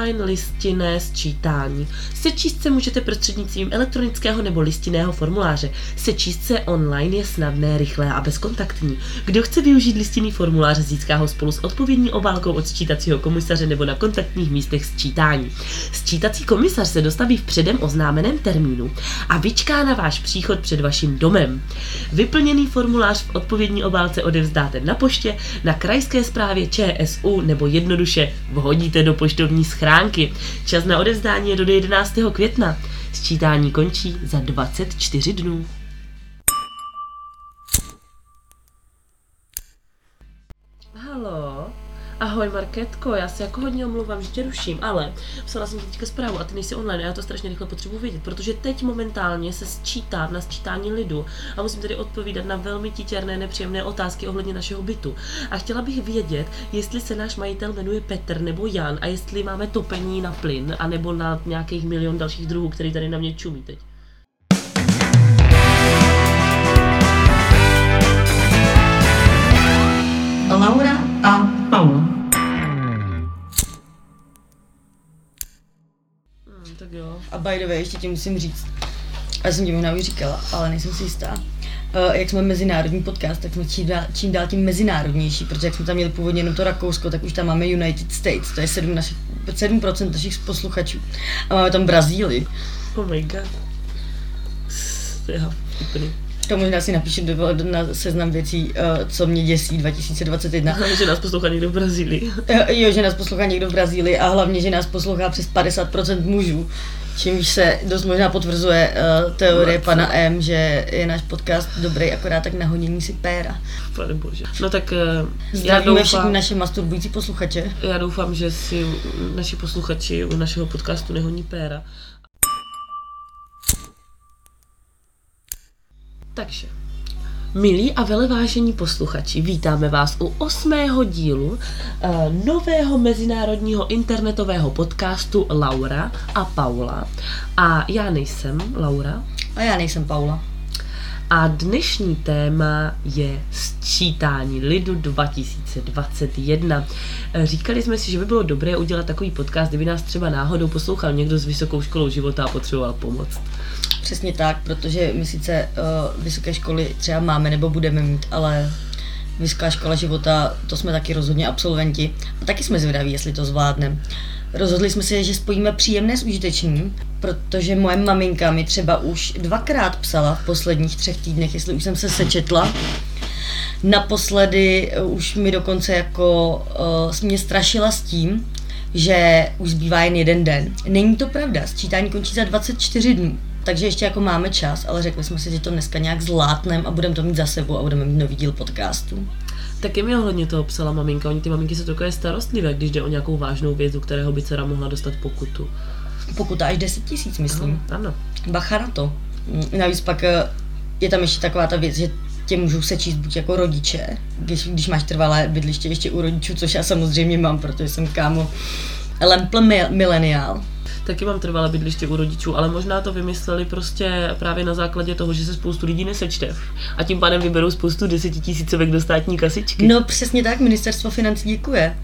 online listinné sčítání. Sečíst se můžete prostřednictvím elektronického nebo listinného formuláře. Sečíst se online je snadné, rychlé a bezkontaktní. Kdo chce využít listinný formulář, získá ho spolu s odpovědní obálkou od sčítacího komisaře nebo na kontaktních místech sčítání. Sčítací komisař se dostaví v předem oznámeném termínu a vyčká na váš příchod před vaším domem. Vyplněný formulář v odpovědní obálce odevzdáte na poště, na krajské správě ČSU nebo jednoduše vhodíte do poštovní schránky. Čas na odevzdání je do 11. května. Sčítání končí za 24 dnů. Ahoj Marketko, já se jako hodně omlouvám, že tě ruším, ale psala jsem ti teďka zprávu a ty nejsi online a já to strašně rychle potřebuji vědět, protože teď momentálně se sčítá na sčítání lidu a musím tady odpovídat na velmi titěrné, nepříjemné otázky ohledně našeho bytu. A chtěla bych vědět, jestli se náš majitel jmenuje Petr nebo Jan a jestli máme topení na plyn, anebo na nějakých milion dalších druhů, který tady na mě čumí teď. Tak jo. A by the way, ještě ti musím říct, já jsem ti možná už říkala, ale nejsem si jistá. Uh, jak jsme mezinárodní podcast, tak jsme čím dál, čím dál tím mezinárodnější, protože jak jsme tam měli původně jenom to Rakousko, tak už tam máme United States, to je 7%, našich, 7% našich posluchačů. A máme tam Brazílii. Oh my god. Je vtipný. To možná si napíšu do, do, na seznam věcí, uh, co mě děsí 2021. Hlavně, že nás poslouchá někdo v Brazílii. Jo, jo, že nás poslouchá někdo v Brazílii a hlavně, že nás poslouchá přes 50% mužů. Čímž se dost možná potvrzuje uh, teorie No, pana M, že je náš podcast dobrý akorát tak na honění si péra. Pane bože. No tak eh, já Zdravíme všechny doufám, naše masturbující posluchače. já doufám, že si naši posluchači u našeho podcastu nehoní péra. Takže, milí a velevážení posluchači, vítáme vás u osmého dílu uh, nového mezinárodního internetového podcastu Laura a Paula. A já nejsem Laura, A já nejsem Paula. a dnešní téma je sčítání lidu 2021. Eh, Říkali jsme si, že by bylo dobré udělat takový podcast, kdyby nás třeba náhodou poslouchal někdo s vysokou školou života a potřeboval pomoc. Přesně tak, protože my sice uh, vysoké školy třeba máme nebo budeme mít, ale vysoká škola života, to jsme taky rozhodně absolventi. A taky jsme zvědaví, jestli to zvládneme. Rozhodli jsme se, že spojíme příjemné s užitečným, protože moje maminka mi třeba už dvakrát psala v posledních třech týdnech, jestli už jsem se sečetla. Naposledy eh, už mi dokonce jako uh, mě strašila s tím, že už zbývá jen jeden den. Není to pravda, sčítání končí za 24 dnů. Takže ještě jako máme čas, ale řekli jsme si, že to dneska nějak zlátnem a budeme to mít za sebou a budeme mít nový díl podcastu. Taky mi hodně toho psala maminka. Oni ty maminky jsou takové starostlivé, když jde o nějakou vážnou věc, u kterého by dcera mohla dostat pokutu. Pokud až 10 tisíc, myslím. Ano. Bacha na to. Navíc pak eh, je tam ještě taková ta věc, že tě můžou sečíst buď jako rodiče, když, když máš trvalé bydliště ještě u rodičů, což já samozřejmě mám, protože jsem kámo lempl mil- mileniál. Taky mám trvalé bydliště u rodičů, ale možná to vymysleli prostě právě na základě toho, že se spoustu lidí nesečte. A tím pádem vyberou spoustu desetitisícovek do státní kasičky. No přesně tak, ministerstvo financí děkuje.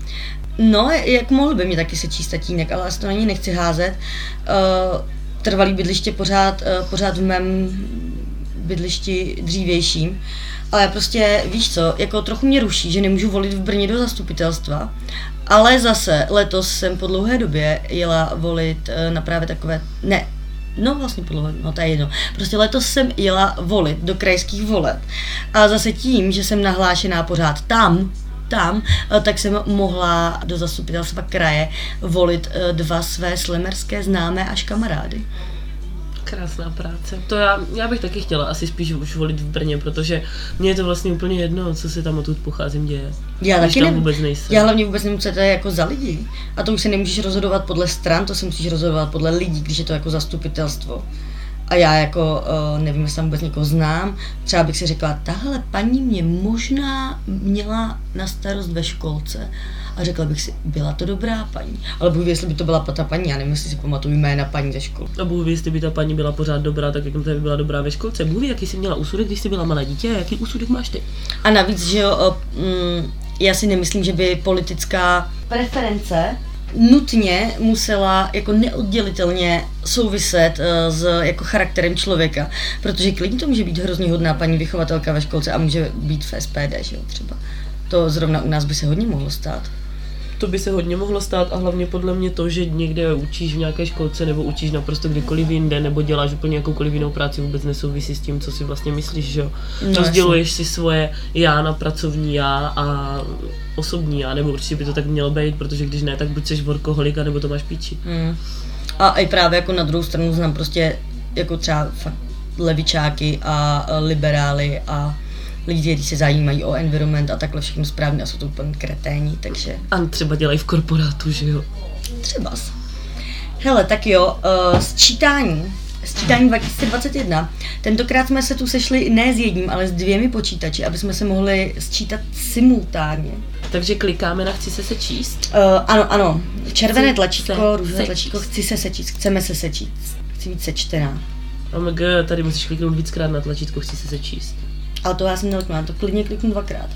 No, jak mohl by mě taky sečíst tatínek, ale asi to na něj nechci házet. Uh, trvalý bydliště pořád, uh, pořád v mém bydlišti dřívějším. Ale prostě, víš co, jako trochu mě ruší, že nemůžu volit v Brně do zastupitelstva, ale zase letos jsem po dlouhé době jela volit uh, na právě takové, ne, No vlastně po dlouhé, no to je jedno. Prostě letos jsem jela volit do krajských voleb. A zase tím, že jsem nahlášená pořád tam, tam, eh, tak jsem mohla do zastupitelstva kraje volit eh, dva své slemerské známé až kamarády. Krásná práce. To já, já bych taky chtěla asi spíš už volit v Brně, protože mně je to vlastně úplně jedno, co se tam odtud pocházím děje. Já Když taky tam ne, vůbec nejsem. Já hlavně vůbec nevím, co to je jako za lidi. A to už se nemůžeš rozhodovat podle stran, to se musíš rozhodovat podle lidí, když je to jako zastupitelstvo. A já jako, uh, nevím, jestli tam vůbec někoho znám, třeba bych si řekla, tahle paní mě možná měla na starost ve školce. A řekla bych si, byla to dobrá paní. Ale ví, jestli by to byla ta paní, já nevím, jestli si pamatuju jména paní ze školy. A ví, jestli by ta paní byla pořád dobrá, tak jak by byla dobrá ve školce. Ví, jaký jsi měla úsudek, když jsi byla malé dítě a jaký úsudek máš ty. A navíc, že jo, uh, mm, já si nemyslím, že by politická preference nutně musela jako neoddělitelně souviset uh, s jako charakterem člověka, protože klidně to může být hrozně hodná paní vychovatelka ve školce a může být v SPD, že jo, třeba. To zrovna u nás by se hodně mohlo stát. To by se hodně mohlo stát a hlavně podle mě to, že někde učíš v nějaké školce nebo učíš naprosto kdykoliv jinde nebo děláš úplně jakoukoliv jinou práci vůbec nesouvisí s tím, co si vlastně myslíš, že jo. No, Rozděluješ si svoje já na pracovní já a osobní já, nebo určitě by to tak mělo být, protože když ne, tak buď jsi workoholika, nebo to máš píči. Mm. A i právě jako na druhou stranu znám prostě jako třeba fakt levičáky a liberály a lidi, kteří se zajímají o environment a takhle všechno správně a jsou to úplně kreténi, takže A třeba dělají v korporátu, že jo. třeba. Hele, tak jo, uh, sčítání. Sčítání 2021. Tentokrát jsme se tu sešli ne s jedním, ale s dvěmi počítači, aby jsme se mohli sčítat simultánně. Takže klikáme na chci se sečíst. Uh, ano, ano. Červené Chci tlačítko, růžové tlačítko, chci se sečíst, chceme se sečíst. Chci být sečtená. OMG, tady musíš kliknout víckrát na tlačítko, chci se sečíst. Ale to já jsem neliknula, to klidně kliknu dvakrát.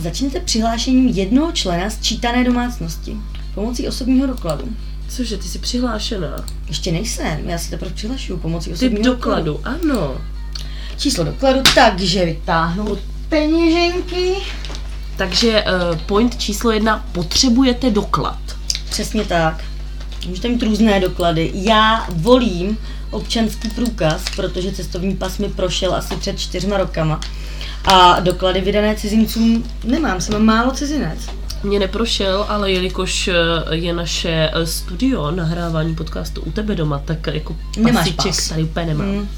Začněte přihlášením jednoho člena sčítané domácnosti pomocí osobního dokladu. Cože, ty jsi přihlášená. Ještě nejsem, já se teprve přihlašuju pomocí Typ osobního dokladu, ano. Číslo dokladu, takže vytáhnu peněženky. Takže uh, point číslo jedna, potřebujete doklad. Přesně tak. Můžete mít různé doklady. Já volím občanský průkaz, protože cestovní pas mi prošel asi před čtyřma rokama. A doklady vydané cizincům nemám, jsem málo cizinec. Mě neprošel, ale jelikož eh, je naše eh, studio nahrávání podcastu u tebe doma, tak jako pasíček pas. tady úplně nemám. Hmm.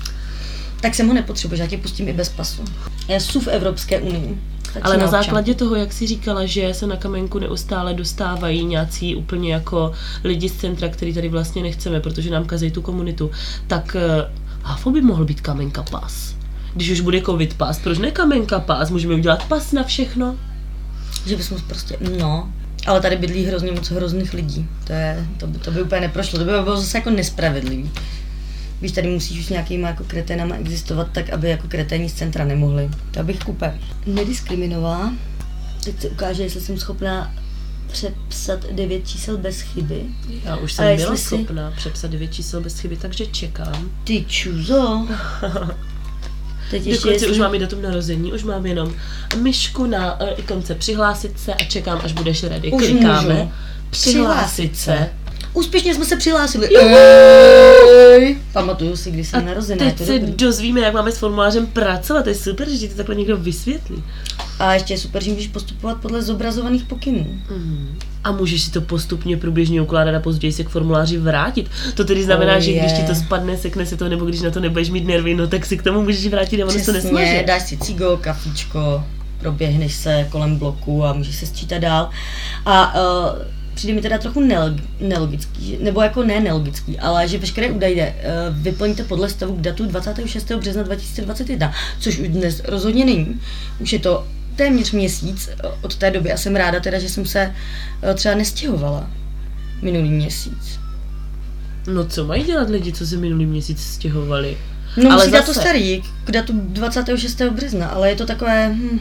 Tak jsem ho nepotřebuji, že já tě pustím i bez pasu. Já jsem v Evropské unii. Stačí Ale na občan. základě toho, jak jsi říkala, že se na kamenku neustále dostávají nějací úplně jako lidi z centra, který tady vlastně nechceme, protože nám kazí tu komunitu, tak uh, Hafo by mohl být kamenka pas. Když už bude covid pas, proč ne kamenka pas? Můžeme udělat pas na všechno? Že bychom prostě, no. Ale tady bydlí hrozně moc hrozných lidí. To, je, to, by, to by úplně neprošlo. To by bylo zase jako nespravedlivý. Víš, tady musíš už nějakýma jako kreténama existovat tak, aby jako kreténi z centra nemohli. To bych kupe nediskriminovala. Teď se ukáže, jestli jsem schopná přepsat devět čísel bez chyby. Já už jsem jestli byla si- schopná přepsat devět čísel bez chyby, takže čekám. Ty čuzo. Teď ještě Dokonce už jestli... mám i datum narození, už mám jenom myšku na uh, ikonce přihlásit se a čekám, až budeš ready. Už Klikáme. můžu. Přihlásit se. Úspěšně jsme se přihlásili. Ej! Pamatuju si, kdy A jsem narozená. je teď se dobrý. dozvíme, jak máme s formulářem pracovat. To je super, že ti to takhle někdo vysvětlí. A ještě je super, že můžeš postupovat podle zobrazovaných pokynů. Mm. A můžeš si to postupně průběžně ukládat a později se k formuláři vrátit. To tedy znamená, Oh, že když ti to spadne, sekne se to, nebo když na to nebudeš mít nervy, no tak si k tomu můžeš vrátit a ono to nesmaže. dáš si cigo, kafíčko, proběhneš se kolem bloku a můžeš se sčítat dál. A uh, přijde mi teda trochu nelog, nelogický, nebo jako ne nelogický, ale že veškeré údaje uh, vyplníte podle stavu k datu 26. března 2021, což už dnes rozhodně není. Už je to téměř měsíc eh, od té doby a jsem ráda teda, že jsem se uh, třeba nestěhovala minulý měsíc. No co mají dělat lidi, co se minulý měsíc stěhovali? No Ale musí dát to zase- starý, k datu 26. března, ale je to takové, hm,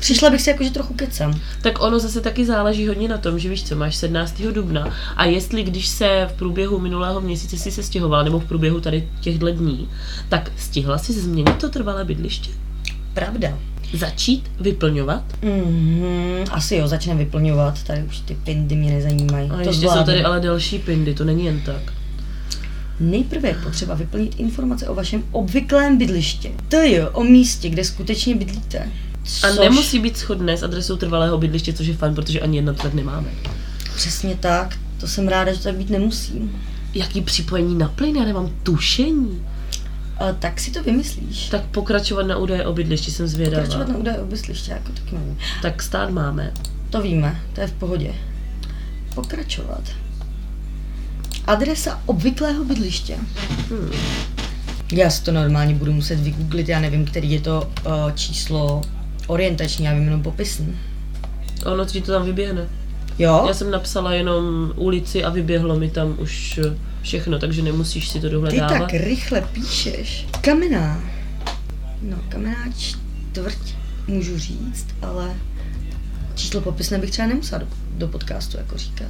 přišla bych si jako, že trochu kecam. Tak ono zase taky záleží hodně na tom, že víš co, máš 17. dubna a jestli když se v průběhu minulého měsíce si se stěhovala, nebo v průběhu tady těchto dní, tak stihla si změnit to trvalé bydliště? Pravda. Začít vyplňovat? Mm, asi jo, začneme vyplňovat, tady už ty pindy mě nezajímají. A to ještě jsou zvládnu. tady ale další pindy, to není jen tak. Nejprve je potřeba vyplnit informace o vašem obvyklém bydlišti. To je o místě, kde skutečně bydlíte. A Což, nemusí být shodné s adresou trvalého bydliště, což je fajn, protože ani jedno tak nemáme. Přesně tak, to jsem ráda, že to tak být nemusí. Jaký připojení na plyn? Já nemám tušení. A tak si to vymyslíš. Tak pokračovat na údaje o bydlišti jsem zvědavá. Pokračovat na údaje o bydliště, jako taky nevím. Tak stát máme. To víme, to je v pohodě. Pokračovat. Adresa obvyklého bydliště. Hmm. Já si to normálně budu muset vygooglit, já nevím, který je to uh, číslo orientační, já vím jenom popisný. Ono ti to tam vyběhne. Jo? Já jsem napsala jenom ulici a vyběhlo mi tam už všechno, takže nemusíš si to Ty dohledávat. tak rychle píšeš. Kamená. No, kamená čtvrť můžu říct, ale číslo popisné bych třeba nemusela do, do podcastu jako říkat.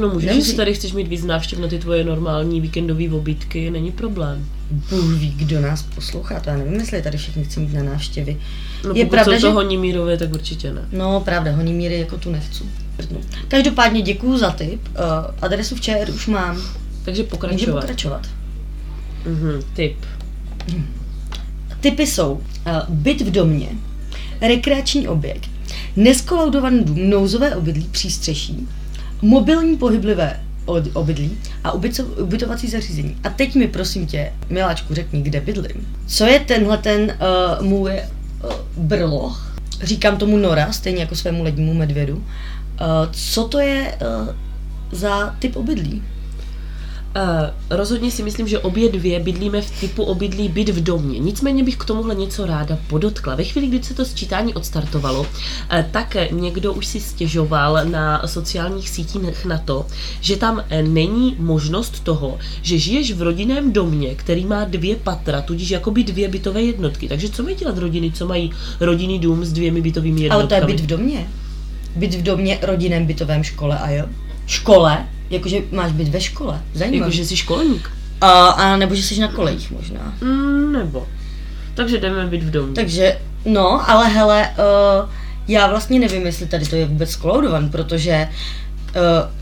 No můžeš, Nemusí. jestli tady chceš mít víc návštěv na ty tvoje normální víkendové obídky, není problém. Bůh ví, kdo nás poslouchá, to já nevím, jestli tady všichni chci mít na návštěvy. No je pravda, že... to Honimírové, tak určitě ne. No, pravda, honí míry jako tu nechci. Každopádně děkuju za tip. Uh, adresu v ČR už mám. Takže pokračovat. pokračovat. Mhm, tip. Typy jsou uh, byt v domě, rekreační objekt, neskolaudovaný dům, nouzové obydlí, přístřeší, mobilní pohyblivé od- obydlí a ubytovací zařízení. A teď mi prosím tě, miláčku, řekni, kde bydlím. Co je tenhle ten uh, můj uh, brloch? Říkám tomu Nora, stejně jako svému lednímu medvědu. Uh, co to je uh, za typ obydlí? Uh, rozhodně si myslím, že obě dvě bydlíme v typu obydlí byt v domě. Nicméně bych k tomuhle něco ráda podotkla. Ve chvíli, kdy se to sčítání odstartovalo, uh, tak někdo už si stěžoval na sociálních sítích na to, že tam eh, není možnost toho, že žiješ v rodinném domě, který má dvě patra, tudíž jakoby dvě bytové jednotky. Takže co mají dělat rodiny, co mají rodinný dům s dvěmi bytovými Ale jednotkami? to je byt v domě. Byt v domě, rodinném bytovém škole a jo? Škole? Jakože máš byt ve škole. Zajímavé. Jakože jsi školník. A, a nebo že jsi na kolejích možná. Mm, nebo. Takže jdeme být v domě. Takže, no, ale hele, uh, já vlastně nevím, jestli tady to je vůbec skloudovan, protože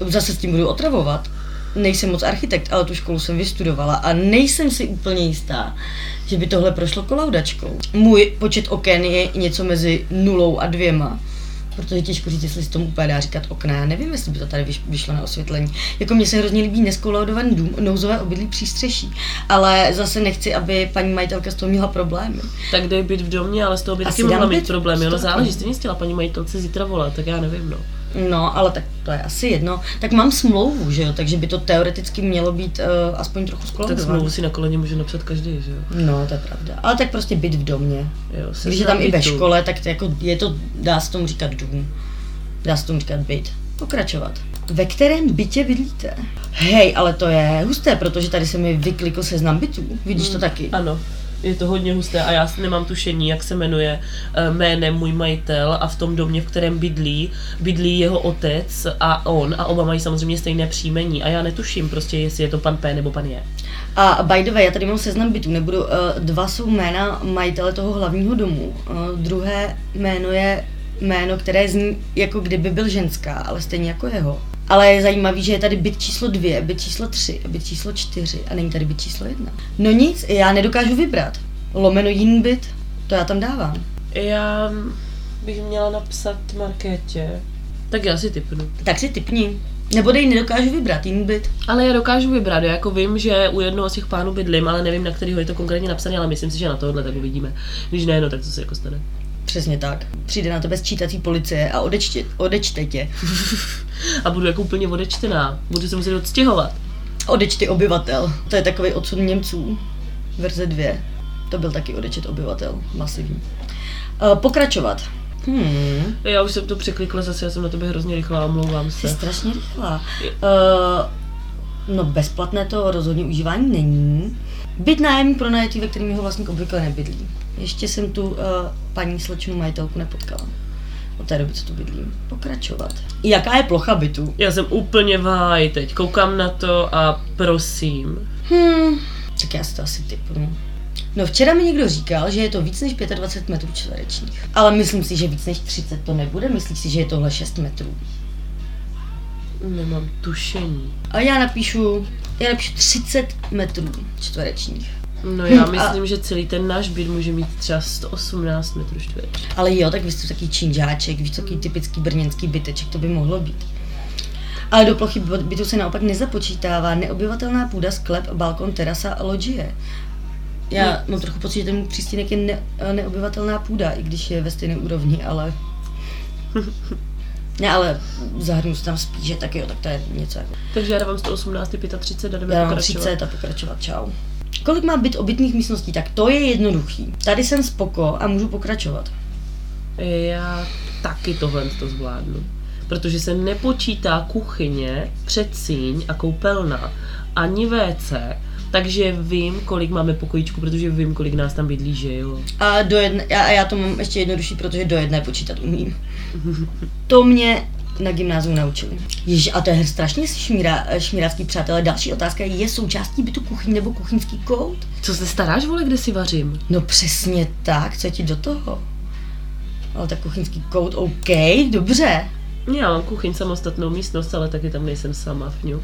uh, zase s tím budu otravovat. Nejsem moc architekt, ale tu školu jsem vystudovala a nejsem si úplně jistá, že by tohle prošlo kolaudačkou. Můj počet oken je něco mezi nulou a dvěma. Protože těžko říct, jestli se tomu úplně dá říkat okna. Já nevím, jestli by to tady vyš- vyšlo na osvětlení. Jako mně se hrozně líbí neskolaudovaný dům, nouzové obydlí přístřeší. Ale zase nechci, aby paní majitelka z toho měla problémy. Tak dej být v domě, ale z toho by Asi taky mohla mít problémy. Ono záleží, stejně chtěla paní majitelce zítra volat, tak já nevím, no. No, ale tak to je asi jedno. Tak mám smlouvu, že jo, takže by to teoreticky mělo být uh, aspoň trochu Tak skolaudované. smlouvu si na koleně může napsat každý, že jo. No, to je pravda. Ale tak prostě byt v domě. jo Když je tam i ve škole, tak to jako je to, dá se tomu říkat dům. Dá se tomu říkat byt. Pokračovat. Ve kterém bytě bydlíte? Hej, ale to je husté, protože tady se mi vyklikl seznam bytů. Vidíš to taky? Ano, je to hodně husté a já si nemám tušení, jak se jmenuje eh, jménem můj majitel a v tom domě, v kterém bydlí, bydlí jeho otec a on a oba mají samozřejmě stejné příjmení a já netuším prostě, jestli je to pan P nebo pan J. A by the way, já tady mám seznam bytů, nebudu, uh, dva jsou jména majitele toho hlavního domu. Uh, druhé jméno je jméno, které zní jako kdyby byl ženská, ale stejně jako jeho. Ale je zajímavý, že je tady byt číslo dvě, byt číslo tři, byt číslo čtyři a není tady byt číslo jedna. No nic, já nedokážu vybrat. Lomeno jiný byt, to já tam dávám. Já bych měla napsat Markétě. Tak já si typnu. Tak si typni. Nebo dej, nedokážu vybrat jiný byt. Ale já dokážu vybrat, já jako vím, že u jednoho z těch pánů bydlím, ale nevím, na kterého je to konkrétně napsané, ale myslím si, že na tohle tak uvidíme. Když ne, no tak co se jako stane. Přesně tak. Přijde na tebe sčítací policie a odečte, odečte tě. A budu jako úplně odečtená. Budu se muset odstěhovat. Odečty obyvatel. To je takový odsud Němců. Verze 2. To byl taky odečet obyvatel. Masivní. Uh, pokračovat. Hmm, Já už jsem to překlikla zase, já jsem na tebe hrozně rychlá, omlouvám jsi se. strašně rychlá. Uh, no bezplatné to rozhodně užívání není. Byt nájemní pro najetí, ve kterém jeho vlastník obvykle nebydlí. Ještě jsem tu uh, paní slečnu majitelku nepotkala. Od té doby, co tu bydlím. Pokračovat. Jaká je plocha bytu? Já jsem úplně váj teď, koukám na to a prosím. Hmm, tak já si to asi typnu. No včera mi někdo říkal, že je to víc než 25 metrů čtverečních. Ale myslím si, že víc než 30 to nebude. Myslíš si, že je tohle 6 metrů? Nemám tušení. A já napíšu, já napíšu 30 metrů čtverečních. No já Hm, a- myslím, že celý ten náš byt může mít třeba 118 metrů čtverečních. Ale jo, tak vy jste takový činžáček, víš, takový typický brněnský byteček, to by mohlo být. Ale do plochy by- bytu se naopak nezapočítává neobyvatelná půda, sklep, balkon, terasa a loďie. Já mám trochu pocit, že ten přístínek je ne, neobyvatelná půda, i když je ve stejné úrovni, ale... Ne, ale zahrnu se tam spíše, tak jo, tak to je něco jako... Takže já dávám 118, 35 a jdeme Já pokračovat. 30 a pokračovat, čau. Kolik má byt obytných místností? Tak to je jednoduchý. Tady jsem spoko a můžu pokračovat. Já taky tohle to zvládnu. Protože se nepočítá kuchyně, předsíň a koupelna, ani WC, Takže vím, kolik máme pokojíčku, protože vím, kolik nás tam bydlí, že jo. A, do jedne, a já to mám ještě jednodušší, protože do jedné počítat umím. To mě na gymnáziu naučili. Ježi, a to je strašně šmíra, šmíravský přátelé. Další otázka je, je součástí bytu kuchyň nebo kuchyňský kout? Co se staráš, vole, kde si vařím? No přesně tak, co je ti do toho? Ale tak kuchyňský kout, OK, dobře. Já mám kuchyň samostatnou místnost, ale taky tam nejsem sama v ňu.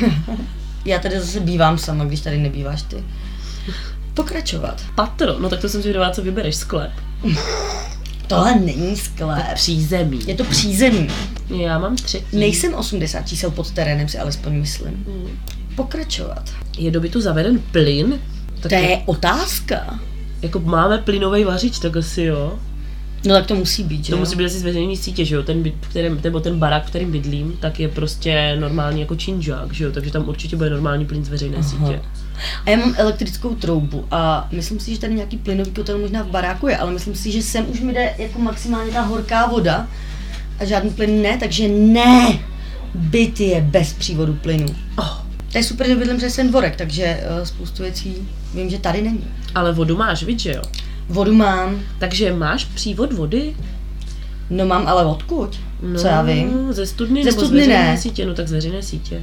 Já tady zase bývám sama, když tady nebýváš ty. Pokračovat. Patro, no tak to jsem zvědavá, co vybereš, sklep. Tohle není sklep. Přízemí. Je to přízemí. Já mám třetí. Nejsem 80 čísel pod terénem, si alespoň myslím. Hmm. Pokračovat. Je do bytu zaveden plyn? Tak To je otázka. Jako máme plynový vařič, tak asi jo. No tak to musí být, že To jo? musí být asi z veřejné sítě, že jo? Ten, byt, v kterém, nebo ten barák, v kterém bydlím, tak je prostě normální jako činžák, že jo? Takže tam určitě bude normální plyn z veřejné Aha. sítě. A já mám elektrickou troubu a myslím si, že tady nějaký plynový kotel možná v baráku je, ale myslím si, že sem už mi jde jako maximálně ta horká voda a žádný plyn ne, takže ne, byt je bez přívodu plynu. Oh, To je super, že bydlím přes ten dvorek, takže uh, spoustu věcí vím, že tady není. ale vodu máš, víš, že jo? Vodu mám, Takže máš přívod vody? no mám ale odkud, no, co já vím. Ze studny Ze nebo studny z veřejné ne. sítě? No tak z veřejné sítě.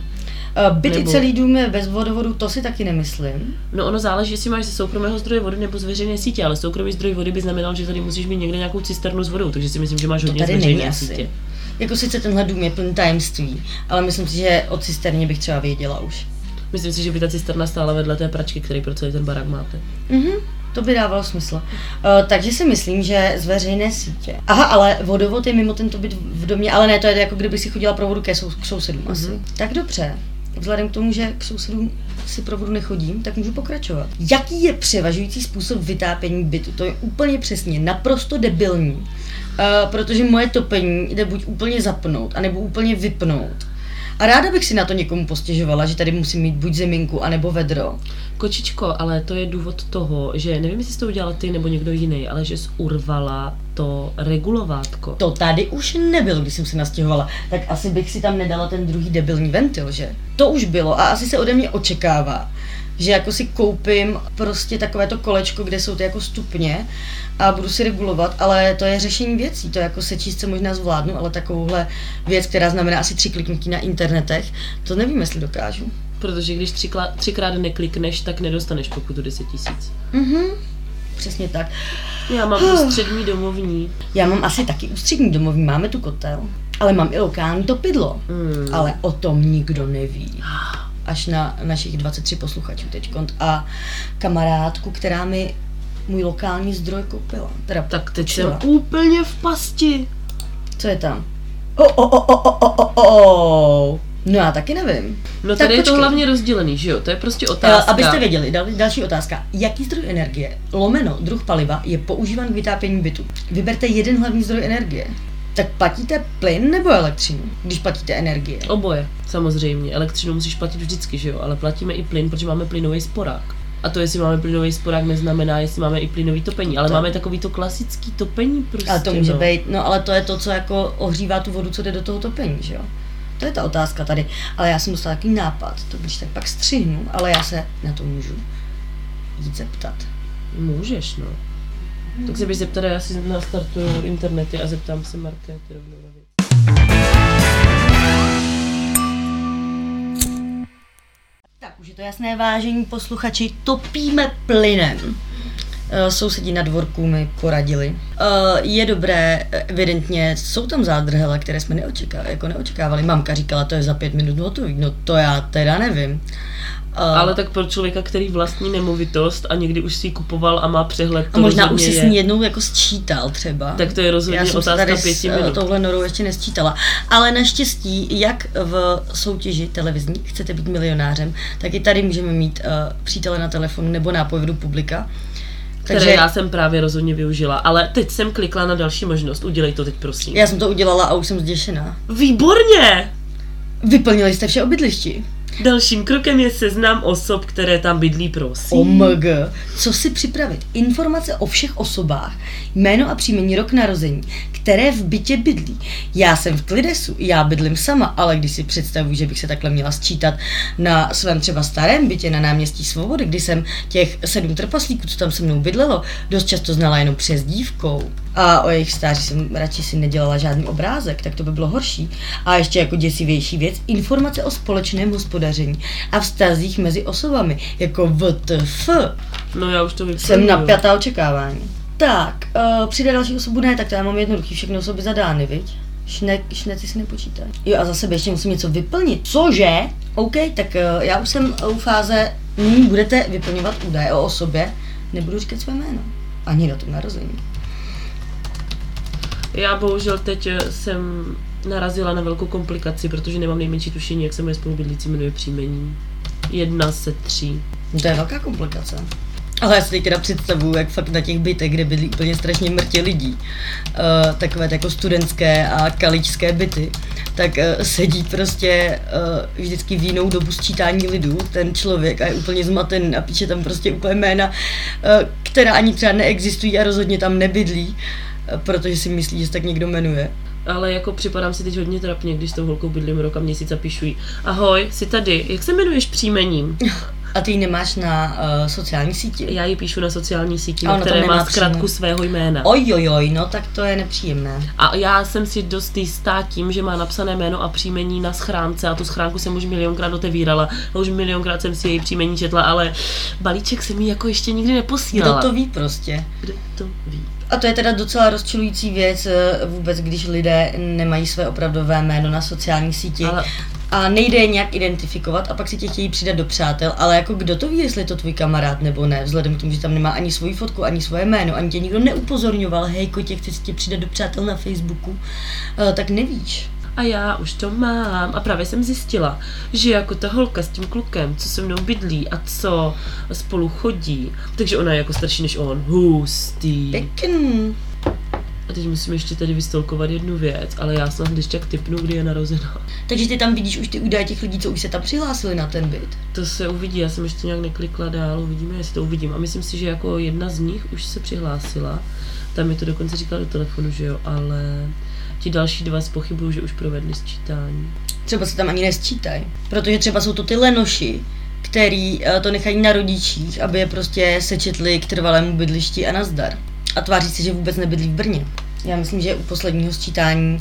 Uh, byt i Nebo- celý dům je bez vodovodu, to si taky nemyslím. No ono záleží, jestli máš ze soukromého zdroje vody nebo z veřejné sítě, ale soukromý zdroj vody by znamenal, že tady musíš mít někde nějakou cisternu s vodou, takže si myslím, že máš hodně z tady není veřejné sítě. Jako sice tenhle dům je plný tajemství, ale myslím si, že o cisterně bych třeba věděla už. Myslím si, že by ta cisterna stála vedle té pračky, který pro celý ten barák máte. Mhm, to by dávalo smysl. Uh, takže si myslím, že z veřejné sítě. Aha, ale vodovod je mimo tento byt v domě, ale ne, to je jako kdyby si chodila pro vodu ke sou, k sousedům asi. Mhm. Tak dobře. Vzhledem k tomu, že k sousedům si pro vodu nechodím, tak můžu pokračovat. Jaký je převažující způsob vytápění bytu? To je úplně přesně, naprosto debilní. Uh, protože moje topení jde buď úplně zapnout, anebo úplně vypnout. A ráda bych si na to někomu postěžovala, že tady musím mít buď zeminku, anebo vedro. Kočičko, ale to je důvod toho, že nevím, jestli jsi to udělala ty nebo někdo jiný, ale že jsi urvala to regulovátko. To tady už nebylo, když jsem se nastěhovala. Tak asi bych si tam nedala ten druhý debilní ventil, že? To už bylo a asi se ode mě očekává, že jako si koupím prostě takové to kolečko, kde jsou ty jako stupně a budu si regulovat, ale to je řešení věcí, to jako sečíst se možná zvládnu, ale takovouhle věc, která znamená asi tři kliknutí na internetech, to nevím, jestli dokážu. Protože když třikla, třikrát neklikneš, tak nedostaneš pokutu 10 tisíc. Mhm, přesně tak. Já mám ústřední domovní. Já mám asi taky ústřední domovní, máme tu kotel, ale mám i lokální topidlo. Mm. Ale o tom nikdo neví. Až na našich 23 posluchačů teď a kamarádku, která mi můj lokální zdroj koupila. Teda Tak teď půjčila. jsem úplně v pasti. Co je tam? O, o, o, o, o, o, o, o. No já taky nevím. No Tak tady je to počkej. hlavně rozdělený, že jo? To je prostě Uh, otázka. abyste věděli, dal, další otázka. Jaký zdroj energie, lomeno, druh paliva, je používán k vytápění bytu? Vyberte jeden hlavní zdroj energie. Tak platíte plyn nebo elektřinu, když platíte energie? Oboje, samozřejmě. Elektřinu musíš platit vždycky, že jo? Ale platíme i plyn, protože máme plynový sporák. A to, jestli máme plynový sporák, neznamená, jestli máme i plynový topení. Ale To- máme takový to klasický topení prostě. Ale to může no. být, no ale to je to, co jako ohřívá tu vodu, co jde do toho topení, že jo? To je ta otázka tady. Ale já jsem dostala takový nápad, to když tak pak střihnu, ale já se na to můžu jít zeptat. Můžeš, no. Tak se bych zeptat, já si nastartuju internety a zeptám se Markéty rovnou na věc. Tak už je to jasné, vážení posluchači, topíme plynem. Eh, Sousedí na dvorku mi poradili. Eh, Je dobré, evidentně jsou tam zádrhele, které jsme neočekávali, jako neočekávali. Mamka říkala, to je za pět minut hotový. No to já teda nevím. Eh, Ale tak pro člověka, který vlastní nemovitost a někdy už si ji kupoval a má přehled, to a možná už si je. s ní jednou jako sčítal třeba. Tak to je rozhodně Já jsem se otázka tady pěti s touhle norou ještě nesčítala. Ale naštěstí, jak v soutěži televizní chcete být milionářem, tak i tady můžeme mít uh, přítele na telefonu nebo nápovědu publika. Které já jsem právě rozhodně využila. Ale teď jsem klikla na další možnost. Udělej to teď, prosím. já jsem to udělala a už jsem zděšená. Výborně! Vyplnili jste vše o bydlišti. Dalším krokem je seznam osob, které tam bydlí, prosím. OMG. Co si připravit? Informace o všech osobách, jméno a příjmení rok narození, které v bytě bydlí. Já jsem v Klidesu, já bydlím sama, ale když si představuji, že bych se takhle měla sčítat na svém třeba starém bytě na náměstí Svobody, kdy jsem těch sedm trpaslíků, co tam se mnou bydlelo, dost často znala jenom přes dívkou. A o jejich stáří jsem radši si nedělala žádný obrázek, tak to by bylo horší. A ještě jako děsivější věc, informace o společném hospodaření a vztazích mezi osobami, jako VTF. No já už to vypadám. Jsem napjatá očekávání. Tak, uh, přijde další osobu, ne, tak to já mám jednoduchý, všechny osoby zadány, viď? Šne, šneci si nepočítají. Jo a za sebe ještě musím něco vyplnit. Cože? OK, tak uh, já už jsem u fáze, nyní budete vyplňovat údaje o osobě, nebudu říkat své jméno. Ani datum narození. Já bohužel teď eh, jsem narazila na velkou komplikaci, protože nemám nejmenší tušení, jak se moje spolubydlící jmenuje příjmení. Jedna se tří. To je velká komplikace. Ale já si teď teda představuju, jak fakt na těch bytech, kde byly úplně strašně mrtě lidí, uh, takové jako studentské a kaličské byty, tak uh, sedí prostě uh, vždycky v jinou dobu sčítání lidů ten člověk a je úplně zmaten a píše tam prostě úplně jména, uh, která ani třeba neexistují a rozhodně tam nebydlí, uh, protože si myslí, že se tak někdo jmenuje. Ale jako připadám si teď hodně trapně, když s tou holkou bydlím rok a měsíc a píšu jí. Ahoj, jsi tady, jak se jmenuješ příjmením? A ty ji nemáš na uh, sociální síti? Já ji píšu na sociální síti, na které má zkratku přímo. svého jména. Ojojoj, no tak to je nepříjemné. A já jsem si dost jistá tím, že má napsané jméno a příjmení na schránce a tu schránku jsem už milionkrát otevírala a už milionkrát jsem si její příjmení četla, ale balíček se mi jako ještě nikdy neposílala. Kdo to ví prostě? Kdo to ví? A to je teda docela rozčilující věc eh, vůbec, když lidé nemají své opravdové jméno na sociální síti Ale a nejde je nějak identifikovat a pak si tě chtějí přidat do přátel, ale jako kdo to ví, jestli je to tvůj kamarád nebo ne, vzhledem k tomu, že tam nemá ani svoji fotku, ani svoje jméno, ani tě nikdo neupozorňoval, hej, kotě, chci si tě přidat do přátel na Facebooku, eh, tak nevíš. a já už to mám. A právě jsem zjistila, že jako ta holka s tím klukem, co se mnou bydlí a co spolu chodí, takže ona je jako starší než on. Hustý. Pěkný. A teď musím ještě tady vystolkovat jednu věc, ale já snad když tak typnu, kdy je narozená. Takže ty tam vidíš už ty údaje těch lidí, co už se tam přihlásili na ten byt. To se uvidí, já jsem ještě nějak neklikla dál, uvidíme, jestli to uvidím. A myslím si, že jako jedna z nich už se přihlásila, tam mi to dokonce říkala do telefonu, že jo, ale ti další dva spochybuju, že už provedli sčítání. Třeba se tam ani nesčítají. Protože třeba jsou to ty lenoši, který eh, to nechají na rodičích, aby je prostě sečetli k trvalému bydlišti a nazdar. A tváří se, že vůbec nebydlí v Brně. Já myslím, že u posledního sčítání,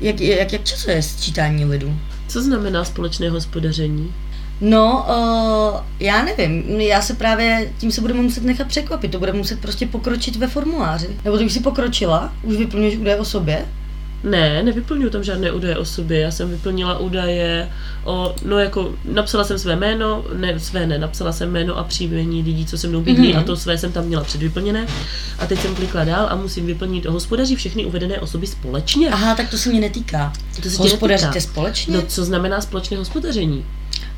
jak, jak, jak často je sčítání lidu? Co znamená společné hospodaření? No, uh, já nevím, já se právě tím se budeme muset nechat překvapit, to budeme muset prostě pokročit ve formuláři. Nebo ty už si pokročila, už vyplňuješ údaje o sobě, Ne, nevyplňuju tam žádné údaje o sobě, já jsem vyplnila údaje o, no jako, napsala jsem své jméno, ne své ne, napsala jsem jméno a příjmení lidí, co se mnou bydlí Mhm. a to své jsem tam měla předvyplněné a teď jsem klikla dál a musím vyplnit hospodaří všechny uvedené osoby společně. Aha, tak to se mě netýká. To se Hospodaříte netýká. společně? No co znamená společné hospodaření?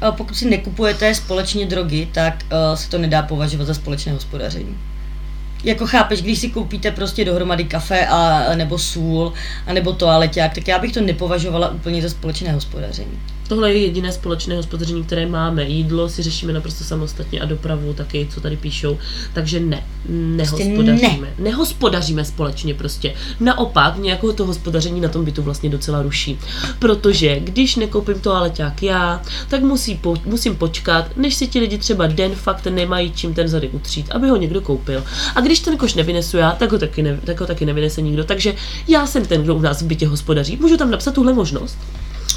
A Pokud si nekupujete společně drogy, tak uh, se to nedá považovat za společné hospodaření. Jako chápeš, když si koupíte prostě dohromady kafe a, nebo sůl, a nebo toaleťák, tak já bych to nepovažovala úplně za společné hospodaření. Tohle je jediné společné hospodaření, které máme. Jídlo si řešíme naprosto samostatně a dopravu taky, co tady píšou. Takže ne, nehospodaříme. Ne. Nehospodaříme společně prostě. Naopak, nějakého to hospodaření na tom bytu vlastně docela ruší. Protože když nekoupím toaleťák já, tak musí po, musím počkat, než si ti lidi třeba den fakt nemají čím ten zady utřít, aby ho někdo koupil. A když ten koš nevynesu já, tak ho taky, ne, tak ho taky nevynese nikdo. Takže já jsem ten, kdo u nás v bytě hospodaří. Můžu tam napsat tuhle možnost?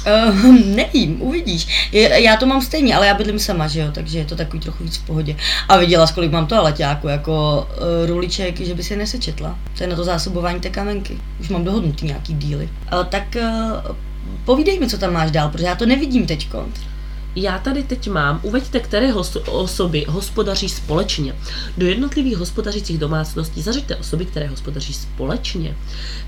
Uh, nevím, uvidíš. Je, já to mám stejně, ale já bydlím sama, že jo, takže je to takový trochu víc v pohodě. A viděla, kolik mám toaleťáku, jako uh, ruliček, že by si je nesečetla. To je na to zásobování té kamenky. Už mám dohodnutý nějaký díly. Uh, tak uh, povídej mi, co tam máš dál, protože já to nevidím teďko. Já tady teď mám, uveďte, které hos- osoby hospodaří společně. Do jednotlivých hospodařících domácností zařiďte osoby, které hospodaří společně.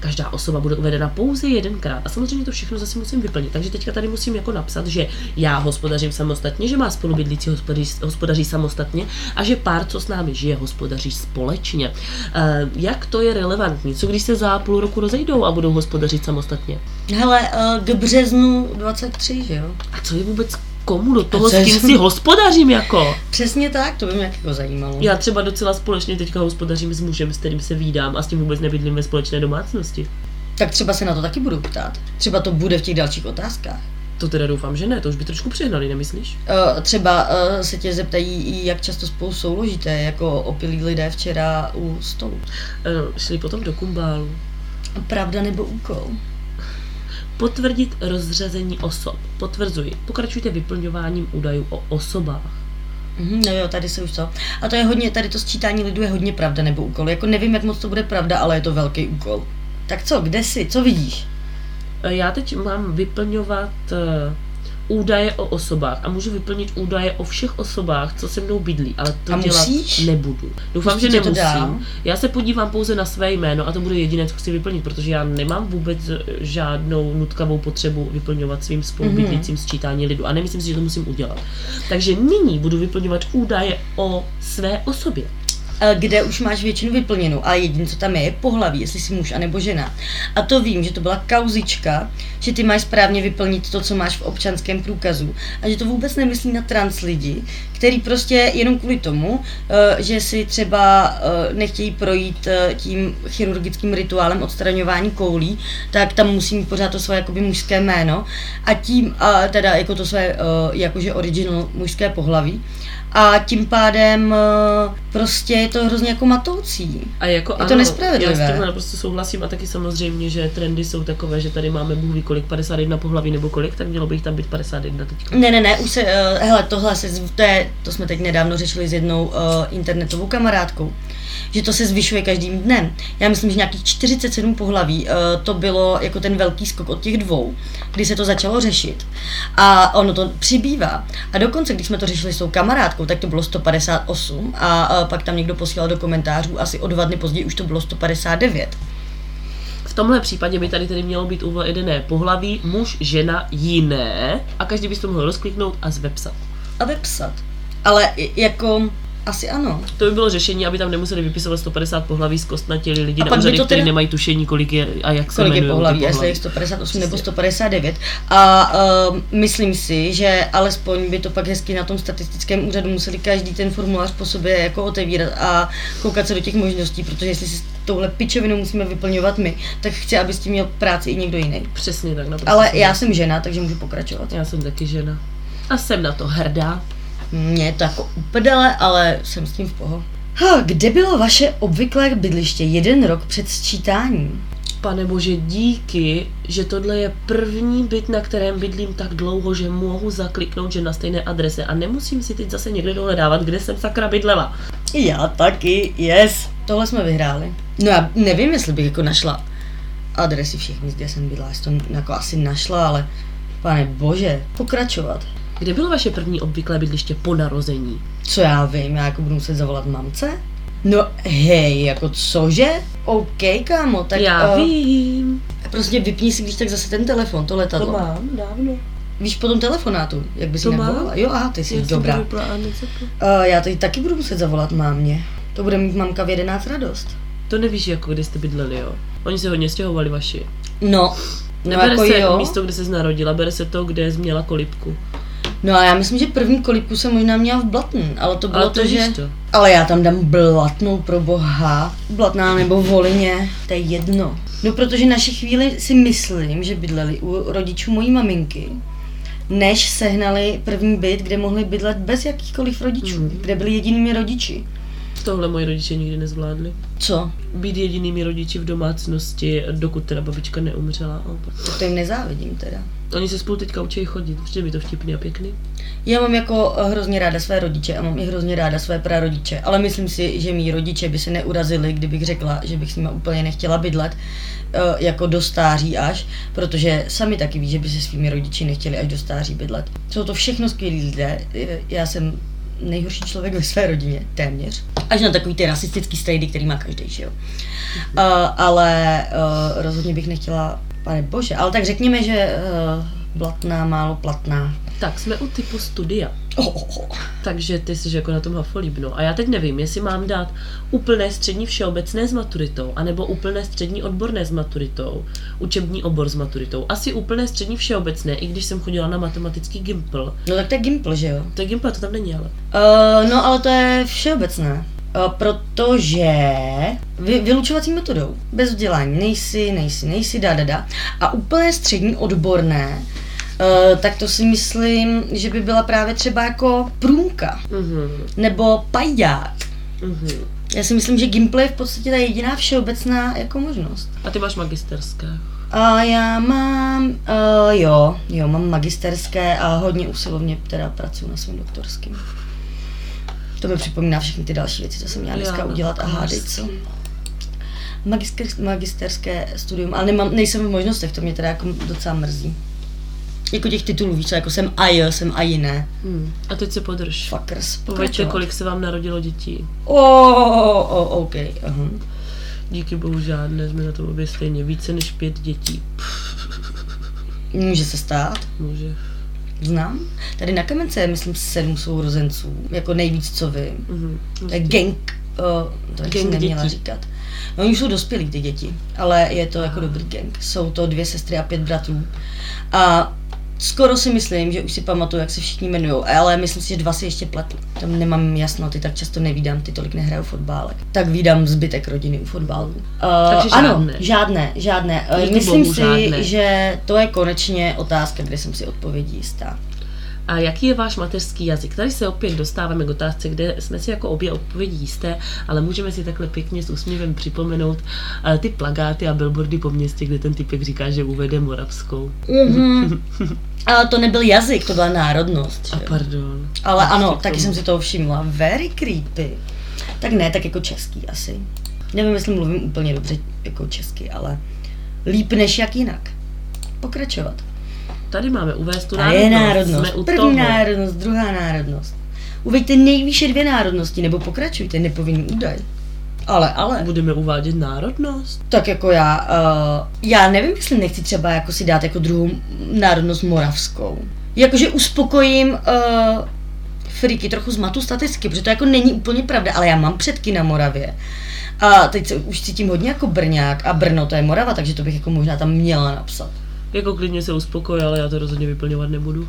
Každá osoba bude uvedena pouze jedenkrát a samozřejmě to všechno zase musím vyplnit. Takže teďka tady musím jako napsat, že já hospodařím samostatně, že má spolubydlící hospodaří, hospodaří samostatně a že pár, co s námi žije, hospodaří společně. E, jak to je relevantní? Co když se za půl roku rozejdou a budou hospodařit samostatně? Hele, k březnu 23, že jo? A co je vůbec komu do toho, s kým si hospodařím jako. Přesně tak, to by mě jako zajímalo. Já třeba docela společně teďka hospodařím s mužem, s kterým se vídám a s tím vůbec nebydlím ve společné domácnosti. Tak třeba se na to taky budu ptát. Třeba to bude v těch dalších otázkách. To teda doufám, že ne, to už by trošku přehnali, nemyslíš? Uh, třeba uh, se tě zeptají, jak často spolu souložíte, jako opilí lidé včera u stolu. Uh, šli potom do kumbálu. Pravda nebo úkol? Potvrdit rozřazení osob. Potvrzuji. Pokračujte vyplňováním údajů o osobách. Mhm, no jo, tady se už to. A to je hodně, tady to sčítání lidu je hodně pravda nebo úkol. Jako nevím, jak moc to bude pravda, ale je to velký úkol. Tak co, kde jsi, co vidíš? Já teď mám vyplňovat eh, údaje o osobách a můžu vyplnit údaje o všech osobách, co se mnou bydlí, ale to A dělat musíš? nebudu. Doufám, Pustí že to nemusím. Já se podívám pouze na své jméno a to bude jediné, co chci vyplnit, protože já nemám vůbec žádnou nutkavou potřebu vyplňovat svým spolubydlícím Mhm. sčítání lidu a nemyslím si, že to musím udělat. Takže nyní budu vyplňovat údaje o své osobě. Eh, kde už máš většinu vyplněnou, ale jediné, co tam je, je pohlaví, jestli jsi muž anebo žena. A to vím, že to byla kauzička, že ty máš správně vyplnit to, co máš v občanském průkazu. A že to vůbec nemyslí na trans lidi, který prostě jenom kvůli tomu, eh, že si třeba eh, nechtějí projít tím chirurgickým rituálem odstraňování koulí, tak tam musí mít pořád to své jakoby mužské jméno. A tím, a teda jako to své jakože original mužské pohlaví a tím pádem eh, prostě je to hrozně jako matoucí. A jako Je to ano, nespravedlivé. Já s tímhle naprosto souhlasím a taky samozřejmě, že trendy jsou takové, že tady máme bůh ví kolik, 51 pohlaví nebo kolik, tak mělo by jich tam být 51 teďka. Ne, ne, ne, už se, uh, hele, tohle se, to, je, to jsme teď nedávno řešili s jednou uh, internetovou kamarádkou, že to se zvyšuje každým dnem. Já myslím, že nějakých 47 pohlaví, uh, to bylo jako ten velký skok od těch dvou, kdy se to začalo řešit. A ono to přibývá. A dokonce, když jsme to řešili s tou kamarádkou, tak to bylo 158 a uh, pak tam někdo posílal do komentářů, asi o dva dny později už to bylo 159. V tomhle případě by tady tedy mělo být uvedené pohlaví, muž, žena, jiné a každý by si to mohl rozkliknout a zvepsat. A vepsat. Ale jako, asi ano. To by bylo řešení, aby tam nemuseli vypisovat 150 pohlaví z kostnatěli lidi A na úřady, to teda- nemají tušení, kolik je a jak se kolik je jmenujou ty pohlaví, jestli je 158 nebo Přesně. 159. A uh, myslím si, že alespoň by to pak hezky na tom statistickém úřadu museli každý ten formulář po sobě jako otevírat a koukat se do těch možností, protože jestli si s touhle pičovinou musíme vyplňovat my, tak chci, aby s tím měl práci i někdo jiný. Přesně tak. naprosto Ale já jsem žena, takže můžu pokračovat. Já jsem taky žena. A jsem na to hrdá. Mně je to jako uprdele, ale jsem s tím v poho. Ha, kde bylo vaše obvyklé bydliště jeden rok před sčítáním? Pane bože, díky, že tohle je první byt, na kterém bydlím tak dlouho, že mohu zakliknout, že na stejné adrese a nemusím si teď zase někde dohledávat, kde jsem sakra bydlela. Já taky, yes. Tohle jsme vyhráli. No já nevím, jestli bych jako našla adresy všech míst, kde jsem bydla. Jsem to jako asi našla, ale pane bože, pokračovat. Kde bylo vaše první obvyklé bydliště po narození? Co já vím, já jako budu muset zavolat mamce? No hej, jako cože? OK, kámo, tak Já eh, vím. prostě vypni si když tak zase ten telefon, to letadlo. mám dávno. Víš po tom telefonátu, jak by si To mám. nevolala? Jo, aha, ty jsi Já dobrá. to necapla. Uh, já teď taky budu muset zavolat mámě. To bude mít mamka v 11 radost. To nevíš, jako kde jste bydleli, jo? Oni se hodně stěhovali vaši. No, no Nebere jako se jo. místo, kde se narodila, bere se to, kde jsi měla kolibku. No a já myslím, že první kolibku jsem možná měla v Blatn, ale to bylo Ale to, to že... to. Ale já tam dám Blatnou pro boha. Blatná nebo Volině, to je jedno. No protože naši chvíli si myslím, že bydleli u rodičů mojí maminky, než sehnali první byt, kde mohli bydlet bez jakýchkoliv rodičů, Mhm. kde byli jedinými rodiči. Tohle moji rodiče nikdy nezvládli. Co? Být jedinými rodiči v domácnosti, dokud teda babička neumřela. Tak to jim nezávidím teda. Oni se spolu teďka učí chodit, přijde mi to vtipný a pěkný. Já mám jako eh, hrozně ráda své rodiče a mám i hrozně ráda své prarodiče, ale myslím si, že mý rodiče by se neurazili, kdybych řekla, že bych s nimi úplně nechtěla bydlet, eh, jako do stáří až, protože sami taky ví, že by se svými rodiči nechtěli až do stáří bydlet. Jsou to všechno skvělí lidé, eh, já jsem nejhorší člověk ve své rodině, téměř. Až na takový ty rasistický strejdy, který má každý, že jo. Uh, ale uh, rozhodně bych nechtěla, pane bože, ale tak řekněme, že uh, blatná, málo platná. Tak, jsme u typu studia. Oh, oh, oh. Takže ty jsi jako na tom hafolíbno. A já teď nevím, jestli mám dát úplné střední všeobecné s maturitou, anebo úplné střední odborné s maturitou, učební obor s maturitou. Asi úplné střední všeobecné, i když jsem chodila na matematický gimpl. No tak to je Gimple, že jo? To je gimpl, to tam není ale. Uh, no ale to je všeobecné. Uh, protože vy, vylučovací metodou, bez vzdělání, nejsi, nejsi, nejsi, da, da, da. A úplné střední odborné, uh, tak to si myslím, že by byla právě třeba jako průmka, Mhm, nebo pajdák. mhm. Já si myslím, že Gimple je v podstatě ta jediná všeobecná jako možnost. A ty máš magisterské. A já mám, uh, jo, jo, mám magisterské a hodně usilovně teda pracuji na svém doktorském. To mi připomíná všechny ty další věci, co jsem měla dneska Já, udělat a hádej co. Magister, magisterské studium, ale nemám, nejsem v možnostech, to mě teda jako docela mrzí. Jako těch titulů, víš jako jsem a jo, jsem a jiné. Hmm. A teď se podrž. Fuckers. Pověďte, kolik se vám narodilo dětí. O, oh, oh, OK. Aha. Díky bohu žádné, jsme na to obě stejně. Více než pět dětí. Může se stát, Může. Znám. Tady na Kamence je, myslím, sedm sourozenců, jako nejvíc, co vím. Mhm. To je gang, uh, to Gang gang neměla dětí. říkat. No, oni jsou dospělí, ty děti, ale je to jako dobrý gang. Jsou to dvě sestry a pět bratrů. A skoro si myslím, že už si pamatuju, jak se všichni jmenují, ale myslím si, že dva si ještě pletu. Tam nemám jasno, ty tak často nevídám, ty tolik nehrajou fotbálek. Tak vídám zbytek rodiny u fotbalu. Uh, Takže ano, žádné. žádné, žádné. Uh, myslím si, žádné. že to je konečně otázka, kde jsem si odpovědí jistá. A jaký je váš mateřský jazyk? Tady se opět dostáváme k otázce, kde jsme si jako obě odpovědi jisté, ale můžeme si takhle pěkně s úsměvem připomenout eh, ty plagáty a billboardy po městě, kde ten typek říká, že uvede moravskou. Mm-hmm. Ale to nebyl jazyk, to byla národnost. A že pardon. Ale ano, taky jsem si toho všimla. Very creepy. Tak ne, tak jako český asi. Nevím, jestli mluvím úplně dobře jako česky, ale líp než jak jinak. Pokračovat. Tady máme uvést tu A je národnost. národnost. Jsme u První toho. národnost, druhá národnost. Uveďte nejvýše dvě národnosti, nebo pokračujte, nepovinný údaj. Ale, ale. Budeme uvádět národnost? Tak jako já, uh, já nevím, jestli nechci třeba jako si dát jako druhou národnost moravskou. Jakože uspokojím uh, friky, trochu zmatu statistiky, protože to jako není úplně pravda, ale já mám předky na Moravě. A teď se už cítím hodně jako Brňák a Brno to je Morava, takže to bych jako možná tam měla napsat. Jako klidně se uspokoj, ale já to rozhodně vyplňovat nebudu.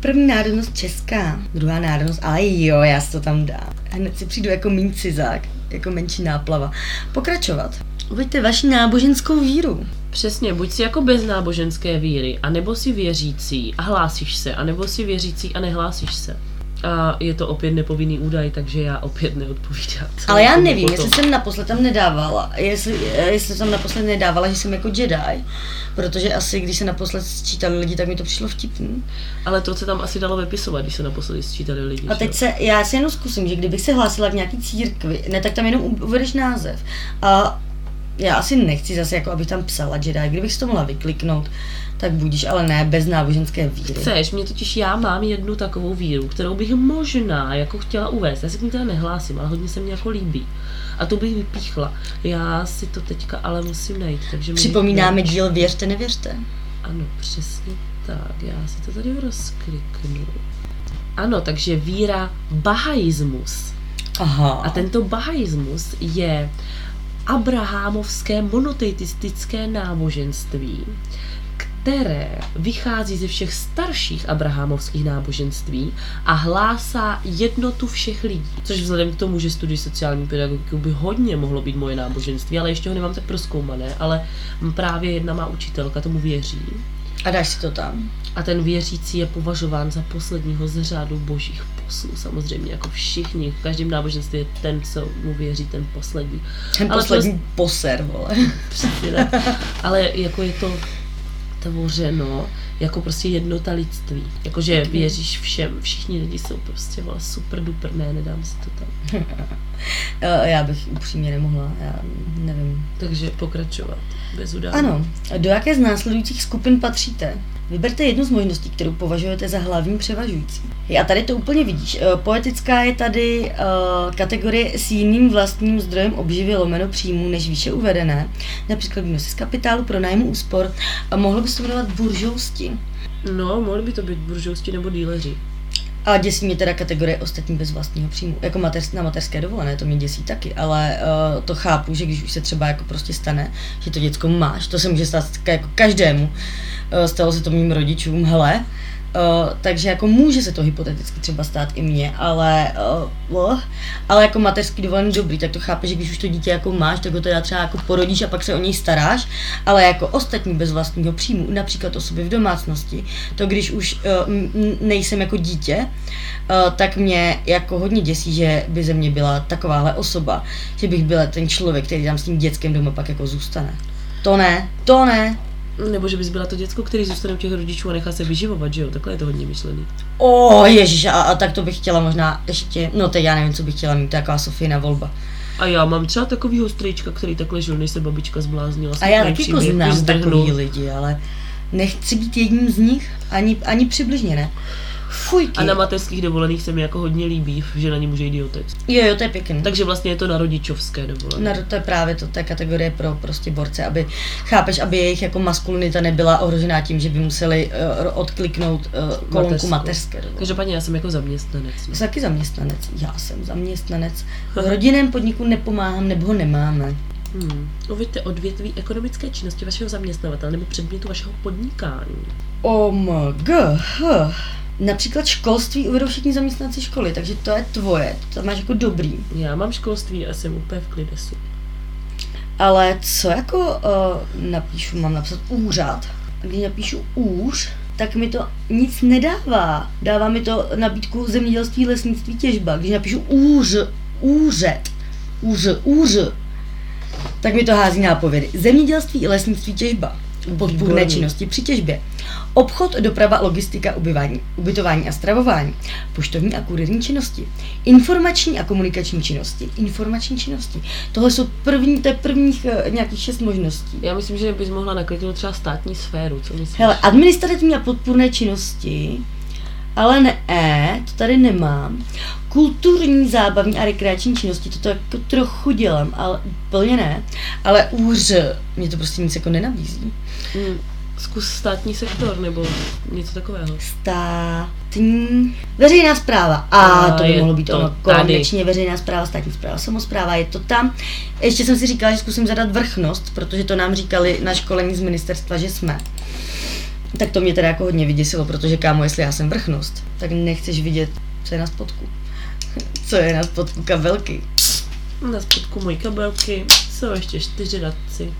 První národnost česká, druhá národnost, ale jo, já si to tam dám. Hned si přijdu jako méně cizák, jako menší náplava. Pokračovat. Uveďte vaši náboženskou víru. Přesně, buď si jako bez náboženské víry, anebo si věřící a hlásíš se, anebo si věřící a nehlásíš se. A je to opět nepovinný údaj, takže já opět neodpovídám. Ale já nevím, potom. jestli jsem naposled tam nedávala, jestli, jestli jsem naposled nedávala, že jsem jako Jedi, protože asi když se naposled sčítali lidi, tak mi to přišlo vtipný. Ale to se tam asi dalo vypisovat, když se naposledy sčítali lidi. A teď se, já si jenom zkusím, že kdybych se hlásila k nějaký církvi, ne, tak tam jenom uvedeš název. A já asi nechci zase, jako abych tam psala Jedi, kdybych si to mohla vykliknout, tak budíš, ale ne bez náboženské víry. Chceš, mě totiž já mám jednu takovou víru, kterou bych možná jako chtěla uvést. Já se k ní teda nehlásím, ale hodně se mi jako líbí. A to bych vypíchla. Já si to teďka ale musím najít, takže mi- Připomínáme díl Věřte, nevěřte. Ano, přesně tak. Já si to tady rozkliknu. Ano, takže víra bahaismus. Aha. A tento bahaismus je abrahámovské monoteistické náboženství, které vychází ze všech starších abrahámovských náboženství a hlásá jednotu všech lidí. Což vzhledem k tomu, že studuji sociální pedagogiku, by hodně mohlo být moje náboženství, ale ještě ho nemám tak proskoumané, ale právě jedna má učitelka tomu věří. A dáš si to tam. A ten věřící je považován za posledního z řádu božích poslů. Samozřejmě jako všichni, v každém náboženství je ten, co mu věří, ten poslední. Ten Ale poslední poser, vole. Přesně. Ale jako je to tvořeno jako prostě jednota lidství. Jakože věříš všem, všichni lidi jsou prostě vole, super duper, ne, nedám si to tam. Eh, Já bych upřímně nemohla, já nevím. Takže pokračovat, bez udání. Ano, do jaké z následujících skupin patříte? Vyberte jednu z možností, kterou považujete za hlavní převažující. A tady to úplně vidíš. Eh, Poetická je tady uh, kategorie s jiným vlastním zdrojem obživy lomeno příjmů než výše uvedené. Například výnosy z kapitálu pro nájmu úspor. A mohlo by se to jmenovat buržousti. No, mohli by to být buržousti nebo díleři. A děsí mě teda kategorie ostatní bez vlastního příjmu. Jako mateř, na mateřské dovolené, to mě děsí taky, ale uh, to chápu, že když už se třeba jako prostě stane, že to děcko máš, to se může stát jako každému. Uh, stalo se to mým rodičům, hele, Uh, takže jako může se to hypoteticky třeba stát i mně, ale, uh, ale jako mateřský dovolený dobrý, tak to chápe, že když už to dítě jako máš, tak ho teda třeba jako porodíš a pak se o něj staráš, ale jako ostatní bez vlastního příjmu, například osoby v domácnosti, to když už uh, nejsem jako dítě, uh, tak mě jako hodně děsí, že by ze mě byla takováhle osoba, že bych byla ten člověk, který tam s tím dětskem doma pak jako zůstane. To ne, to ne, nebo že bys byla to děcko, který zůstane u těch rodičů a nechá se vyživovat, že jo? Takhle je to hodně myšlený. O, ježiš, a, a tak to bych chtěla možná ještě, no teď já nevím, co bych chtěla mít, to je taková Sofína volba. A já mám třeba takovýho strýčka, který takhle žil, než se babička zbláznila. A já taky poznám takový lidi, ale nechci být jedním z nich, ani, ani přibližně ne. Fujky. A na mateřských dovolených se mi jako hodně líbí, že na ně může jít i otec. Jo, jo, to je pěkný. Takže vlastně je to na rodičovské dovolené. Na, to je právě to, ta kategorie pro prostě borce, aby, chápeš, aby jejich jako maskulinita nebyla ohrožená tím, že by museli uh, odkliknout uh, kolonku mateřské dovolené. Každopádně já jsem jako zaměstnanec. No. Jsem taky zaměstnanec, já jsem zaměstnanec. V rodinném podniku nepomáhám, nebo ho nemáme. Hmm. Uvidíte odvětví ekonomické činnosti vašeho zaměstnavatele nebo předmětu vašeho podnikání. OMG. Huh. Například školství uvedou všichni zaměstnanci školy, takže to je tvoje, to máš jako dobrý. Já mám školství a jsem úplně v klidesu. Ale co jako uh, napíšu, mám napsat úřad. A když napíšu úř, tak mi to nic nedává. Dává mi to nabídku zemědělství, lesnictví, těžba. Když napíšu úř, úřad, úř, úř, tak mi to hází nápovědy. Zemědělství lesnictví, těžba podpůrné činnosti při těžbě. Obchod, doprava, logistika, ubyvání, ubytování a stravování, poštovní a kurierní činnosti, informační a komunikační činnosti, informační činnosti. Tohle jsou první, to je prvních uh, nějakých šest možností. Já myslím, že bys mohla nakliknout třeba státní sféru, co myslíš? Hele, administrativní a podpůrné činnosti, ale ne, e, to tady nemám. Kulturní, zábavní a rekreační činnosti, to, jako trochu dělám, ale plně ne. Ale úř, mě to prostě nic jako nenabízí. Hmm. Zkus státní sektor nebo něco takového. Státní... Veřejná zpráva. A, a to by mohlo být to ono. Konečně veřejná zpráva, státní zpráva, samozpráva, je to tam. Ještě jsem si říkala, že zkusím zadat vrchnost, protože to nám říkali na školení z ministerstva, že jsme. Tak to mě teda jako hodně vyděsilo, protože kámo, jestli já jsem vrchnost, tak nechceš vidět, co je na spodku. co je na spodku kabelky. Na spodku mojí kabelky jsou ještě čtyři radci.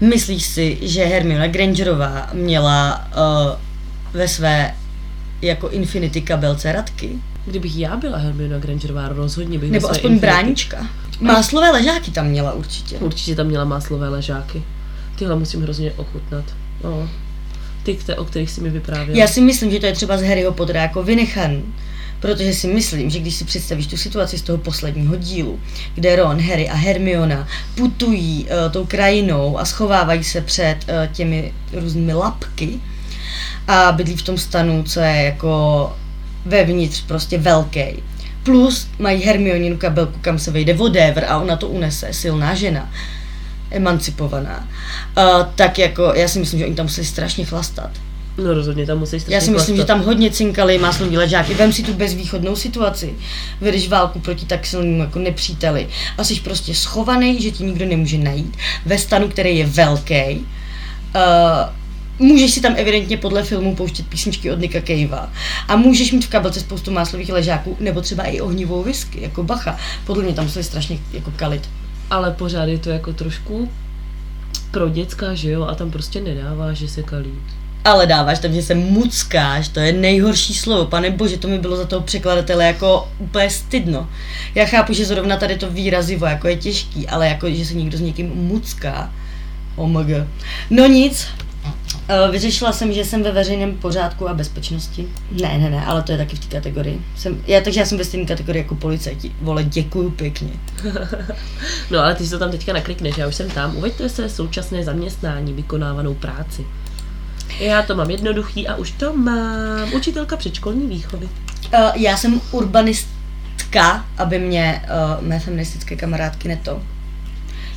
Myslíš si, že Hermiona Grangerová měla uh, ve své jako Infinity kabelce radky? Kdybych já byla Hermiona Grangerová, rozhodně bych Nebo aspoň Infinity... bránička. Máslové ležáky tam měla určitě. Určitě tam měla máslové ležáky. Tyhle musím hrozně ochutnat. No ty, o kterých si mi vyprávěl. Já si myslím, že to je třeba z Harryho Pottera jako vynechan. Protože si myslím, že když si představíš tu situaci z toho posledního dílu, kde Ron, Harry a Hermiona putují uh, tou krajinou a schovávají se před uh, těmi různými lapky a bydlí v tom stanu, co je jako vevnitř prostě velký. Plus mají Hermioninu kabelku, kam se vejde whatever a ona to unese, silná žena emancipovaná, uh, tak jako já si myslím, že oni tam museli strašně chlastat. No rozhodně tam musí strašně Já si myslím, chlastat. že tam hodně cinkali másloví ležáky. Vem si tu bezvýchodnou situaci. Vedeš válku proti tak silnému jako nepříteli a jsi prostě schovaný, že ti nikdo nemůže najít. Ve stanu, který je velký. Uh, můžeš si tam evidentně podle filmu pouštět písničky od Nika Cavea a můžeš mít v kabelce spoustu máslových ležáků nebo třeba i ohnivou whisky, jako bacha. Podle mě tam museli strašně jako kalit ale pořád je to jako trošku pro děcka, že jo, a tam prostě nedává, že se kalí. Ale dáváš tam, že se muckáš, to je nejhorší slovo, pane bože, to mi bylo za toho překladatele jako úplně stydno. Já chápu, že zrovna tady to výrazivo jako je těžký, ale jako, že se někdo s někým mucká, omg. No nic, Eh, vyřešila jsem, že jsem ve veřejném pořádku a bezpečnosti. Ne, ne, ne, ale to je taky v té kategorii. Jsem, já, takže já jsem ve stejné kategorii jako policajti. Vole, děkuju pěkně. no ale ty si to tam teďka naklikneš, já už jsem tam. Uveďte se současné zaměstnání, vykonávanou práci. Já to mám jednoduchý a už to mám. Učitelka předškolní výchovy. Uh, já jsem urbanistka, aby mě uh, mé feministické kamarádky neto.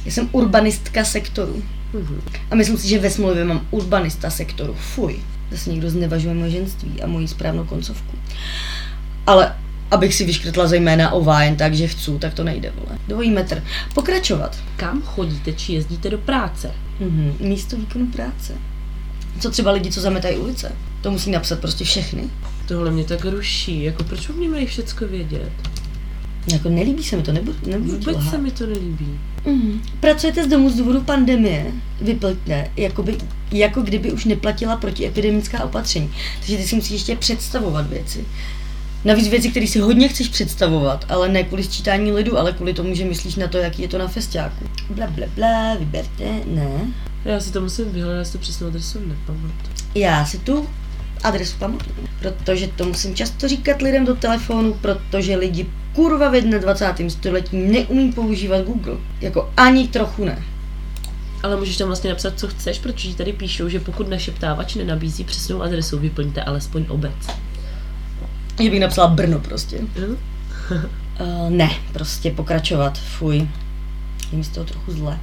Já jsem urbanistka sektoru. Mm-hmm. A myslím si, že ve smlouvě mám urbanista sektoru. Fuj. Zase někdo znevažuje moje ženství a moji správnou koncovku. Ale abych si vyškrtla zejména o jen tak, že chci, tak to nejde, vole. Dvojí metr. Pokračovat. Kam chodíte, či jezdíte do práce? Mhm. Místo výkonu práce. Co třeba lidi, co zametají ulice? To musí napsat prostě všechny. Tohle mě tak ruší, jako proč mě mají všecko vědět? Jako nelíbí se mi to, nebudu, nebudu Vůbec lhát. se mi to nelíbí. Mhm. Pracujete z domu z důvodu pandemie, vyplňte, jakoby, jako kdyby už neplatila protiepidemická opatření. Takže ty si musíš ještě představovat věci. Navíc věci, které si hodně chceš představovat, ale ne kvůli sčítání lidu, ale kvůli tomu, že myslíš na to, jaký je to na festiáku. Bla, bla, bla, vyberte, ne. Já si to musím vyhledat, já si to přesnou adresu nepamatuju. Já si tu adresu pamatuju, protože to musím často říkat lidem do telefonu, protože lidi kurva ve 21. století neumí používat Google. Jako ani trochu ne. Ale můžeš tam vlastně napsat, co chceš, protože ti tady píšou, že pokud našeptávač nenabízí přesnou adresu, vyplňte alespoň obec. Že bych napsala Brno prostě. Hm? Uh, ne, prostě pokračovat, fuj. Je mi z toho trochu zle.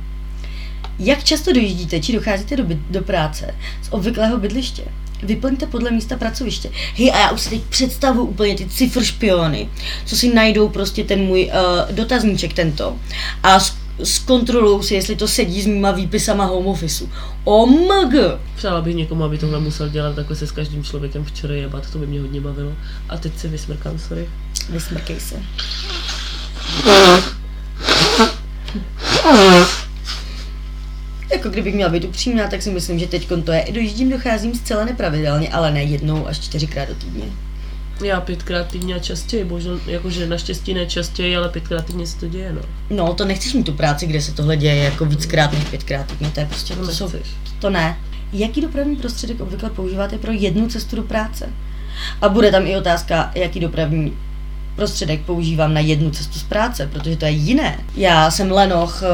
Jak často dojíždíte či docházíte do, by- do práce z obvyklého bydliště? Vyplňte podle místa pracoviště. Hej, a já už si teď představu úplně ty cifr špiony, co si najdou prostě ten můj uh, dotazníček tento a s- zkontrolujou si, jestli to sedí s mýma výpisama home officeu. OMG! Přála bych někomu, aby tohle musel dělat, takhle se s každým člověkem včera jebat, to by mě hodně bavilo. A teď se vysmrkám, sorry. Vysmrkej se. Jako kdybych měla být upřímná, tak si myslím, že teď to je. Dojíždím, docházím zcela nepravidelně, ale ne jednou až čtyřikrát do týdně. Já pětkrát týdně a častěji, bohužel, jakože naštěstí ne častěji, ale pětkrát týdně se to děje, no. No, to nechceš mít tu práci, kde se tohle děje jako víckrát než pětkrát týdně, to je prostě, To to, jsou, to ne. Jaký dopravní prostředek obvykle používáte pro jednu cestu do práce? A bude tam i otázka, jaký dopravní prostředek používám na jednu cestu z práce, protože to je jiné. Já jsem lenoch eh,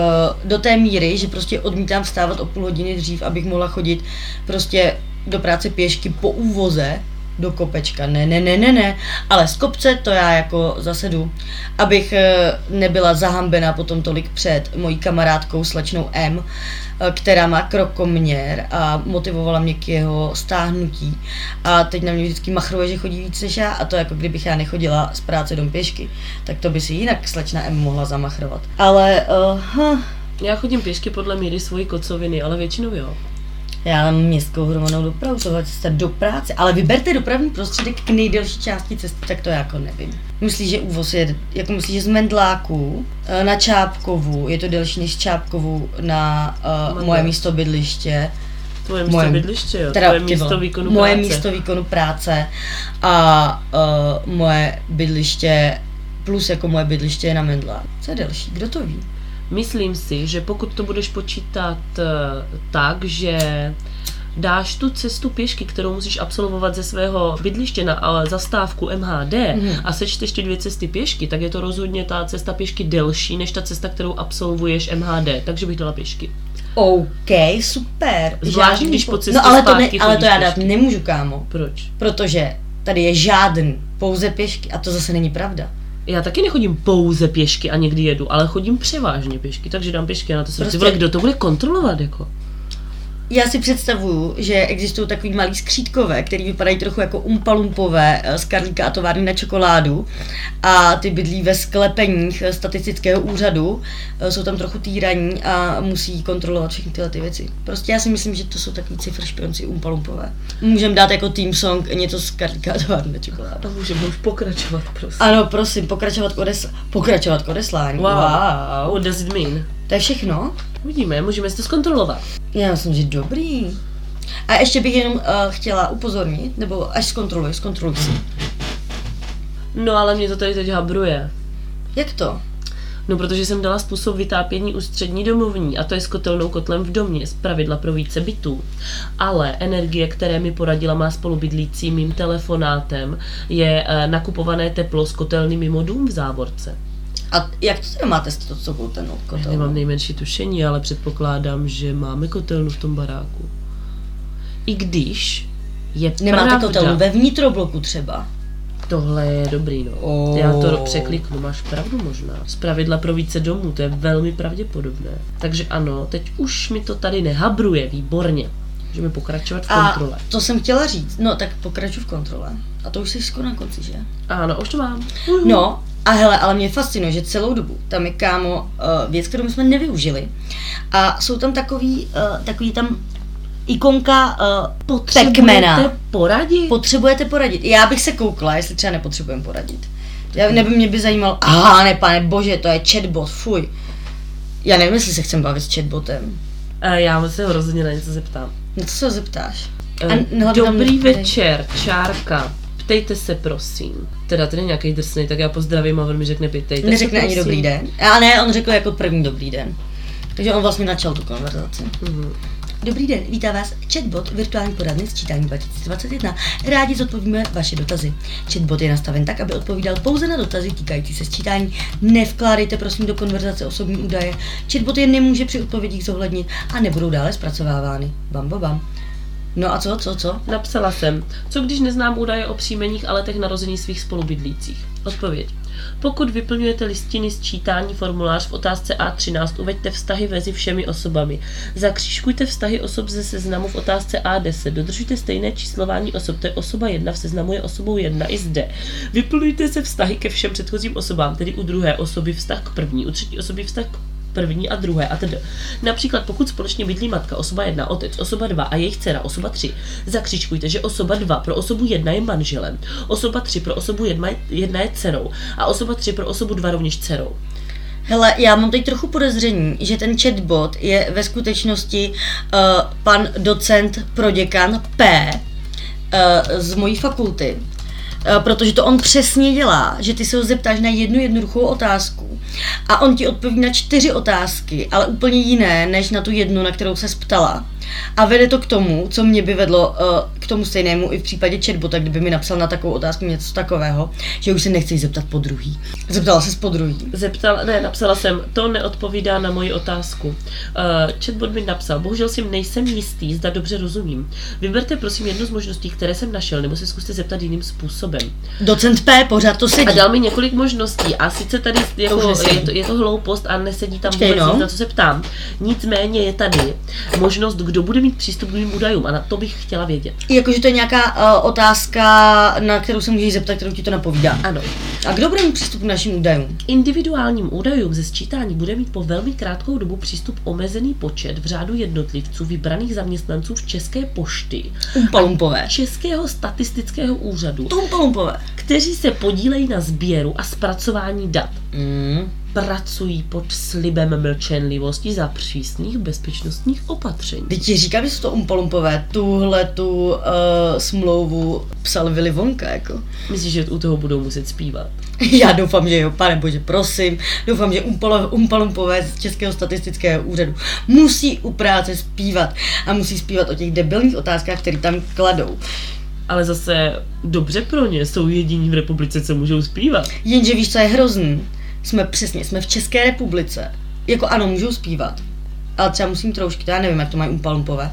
do té míry, že prostě odmítám vstávat o půl hodiny dřív, abych mohla chodit prostě do práce pěšky po úvoze do kopečka. Ne, ne, ne, ne, ne, ale z kopce to já jako zasedu, abych eh, nebyla zahambena potom tolik před mojí kamarádkou slečnou M, eh, která má krokoměr a motivovala mě k jeho stáhnutí. A teď na mě vždycky machruje, že chodí víc než já a to jako kdybych já nechodila z práce dom pěšky, tak to by si jinak slečna M mohla zamachrovat. Ale uh, huh, Já chodím pěšky podle míry svojí kocoviny, ale většinou jo. Já mám městskou hromadnou dopravu, cesta do práce, ale vyberte dopravní prostředek k nejdelší části cesty, tak to já jako nevím. Myslíš, že úvoz je, jako myslíš, že z Mendláku eh, na Čápkovu, je to delší než Čápkovu na uh, moje místo bydliště, Tvoje místo Moje- bydliště, jo. teda Tvoje místo výkonu moje práce. místo výkonu práce a uh, moje bydliště plus jako moje bydliště je na Mendláku. Co je delší, kdo to ví? Myslím si, že pokud to budeš počítat eh, tak, že dáš tu cestu pěšky, kterou musíš absolvovat ze svého bydliště na eh, zastávku MHD a sečteš ty dvě cesty pěšky, tak je to rozhodně ta cesta pěšky delší než ta cesta, kterou absolvuješ MHD, takže bych dala pěšky. OK, super. Zvlášť, když po- cestě No ale to, ne, ale to já dát pěšky. nemůžu, kámo. Proč? Protože tady je žádný, pouze pěšky a to zase není pravda. Já taky nechodím pouze pěšky a někdy jedu, ale chodím převážně pěšky, takže dám pěšky a na to se Prostě- prostě... kdo to bude kontrolovat, jako? Já si představuju, že existují takový malý skřítkové, který vypadají trochu jako umpalumpové z Karlíka a továrny na čokoládu a ty bydlí ve sklepeních eh, statistického úřadu, eh, jsou tam trochu týraní a musí kontrolovat všechny tyhle ty věci. Prostě já si myslím, že to jsou takový cifr špionci umpalumpové. Můžeme dát jako team song něco z Karlíka a továrny na čokoládu. A můžeme už pokračovat, prosím. Ano, prosím, pokračovat k, odes- pokračovat k odeslání. Wow. wow. What does it mean? To je všechno? Uvidíme, můžeme si to zkontrolovat. Já myslím, že dobrý. A ještě bych jenom uh, chtěla upozornit, nebo až zkontroluj, zkontroluj si. No ale mě to tady teď habruje. Jak to? No protože jsem dala způsob vytápění ústřední domovní a to je s kotelnou kotlem v domě, z pravidla pro více bytů. Ale energie, které mi poradila má spolubydlící mým telefonátem, je eh, nakupované teplo z kotelny mimo dům v závorce. A jak to teda máte s to, co byl ten kotel? Nemám nejmenší tušení, ale předpokládám, že máme kotelnu v tom baráku. I když je Nemáte pravda, kotelnu ve vnitrobloku třeba? Tohle je dobrý, no. Oh. Já to překliknu, máš pravdu možná. Z pravidla pro více domů, to je velmi pravděpodobné. Takže ano, teď už mi to tady nehabruje, výborně. Můžeme pokračovat v A kontrole. to jsem chtěla říct. No, tak pokračuji v kontrole. A to už jsi skoro na konci, že? Ano, už to mám. No, a hele, ale mě fascinuje, že celou dobu tam je kámo uh, věc, kterou jsme nevyužili. A jsou tam takový, uh, takový tam ikonka uh, Pac-Mana. poradit? Potřebujete poradit. Já bych se koukla, jestli třeba nepotřebujeme poradit. Já, nebo mě by zajímalo, aha, ne, pane bože, to je chatbot, fuj. Já nevím, jestli se chcem bavit s chatbotem. Eh, Já se ho rozhodně na něco zeptám. Na co se ho zeptáš? Tam Dobrý večer, čárka. Ptejte se, prosím. Teda ten je nějaký drsný, tak já pozdravím a on mi řekne ptejte Neřekne ani dobrý den. A ne, on řekl jako první dobrý den. Takže on vlastně načal tu konverzaci. Mhm. Dobrý den, vítá vás chatbot virtuální poradny sčítání 2021. Rádi zodpovíme vaše dotazy. Chatbot je nastaven tak, aby odpovídal pouze na dotazy týkající se sčítání. Nevkládejte prosím do konverzace osobní údaje. Chatbot je nemůže při odpovědích zohlednit a nebudou dále zpracovávány. Bam, bam, bam. No a co, co, co? Napsala jsem, co když neznám údaje o příjmeních a letech narození svých spolubydlících? Odpověď. Pokud vyplňujete listiny sčítání formulář v otázce A13, uveďte vztahy mezi všemi osobami. Zakřížkujte vztahy osob ze seznamu v otázce A10. Dodržujte stejné číslování osob, to je osoba 1, v seznamu je osobou 1 i zde. Vyplňujte se vztahy ke všem předchozím osobám, tedy u druhé osoby vztah k první, u třetí osoby vztah k první a druhé a tedy. Například pokud společně bydlí matka, osoba 1, otec, osoba 2 a jejich dcera, osoba 3, zakřičkujte, že osoba 2 pro osobu 1 je manželem, osoba 3 pro osobu 1 je, jedna je dcerou a osoba 3 pro osobu 2 rovněž dcerou. Hele, já mám teď trochu podezření, že ten chatbot je ve skutečnosti uh, pan docent proděkan P uh, z mojí fakulty. Uh, protože to on přesně dělá, že ty se ho zeptáš na jednu jednoduchou otázku a on ti odpoví na čtyři otázky, ale úplně jiné, než na tu jednu, na kterou se ptala. A vede to k tomu, co mě by vedlo uh, k tomu stejnému i v případě chatbota, kdyby mi napsal na takovou otázku něco takového, že už se nechceš zeptat po druhý. Zeptala se po druhý. Zeptal, ne, napsala jsem, to neodpovídá na moji otázku. Uh, chatbot mi napsal, bohužel si nejsem jistý, zda dobře rozumím. Vyberte prosím jednu z možností, které jsem našel, nebo se zkuste zeptat jiným způsobem. Docent P pořád to sedí. A dal mi několik možností a sice tady jako, nesedí. je, to, je to hloupost a nesedí tam Počkej, vůbec no. nic, na co se ptám. Nicméně je tady možnost, kdo bude mít přístup k mým údajům a na to bych chtěla vědět. Jakože to je nějaká uh, otázka, na kterou se můžeš zeptat, kterou ti to napovídá. Ano. A kdo bude mít přístup k našim údajům? Individuálním údajům ze sčítání bude mít po velmi krátkou dobu přístup omezený počet v řádu jednotlivců vybraných zaměstnanců z České pošty, Umpalumpové. Českého statistického úřadu, To umpalumpové. kteří se podílejí na sběru a zpracování dat. Mm. Pracují pod slibem mlčenlivosti za přísných bezpečnostních opatření. Teď ti říkám, že jsou to umpalumpové. Tuhle tu uh, smlouvu psal Willy Wonka, jako. Myslíš, že u toho budou muset zpívat? Já doufám, že jo, pane bože, prosím. Doufám, že umpalumpové z Českého statistického úřadu musí u práce zpívat a musí zpívat o těch debilních otázkách, které tam kladou. Ale zase dobře pro ně, jsou jediní v republice, co můžou zpívat. Jenže víš, co je hrozný? Jsme přesně, jsme v České republice. Jako ano, můžou zpívat. Ale třeba musím troušky, já nevím, jak to mají umpalumpové.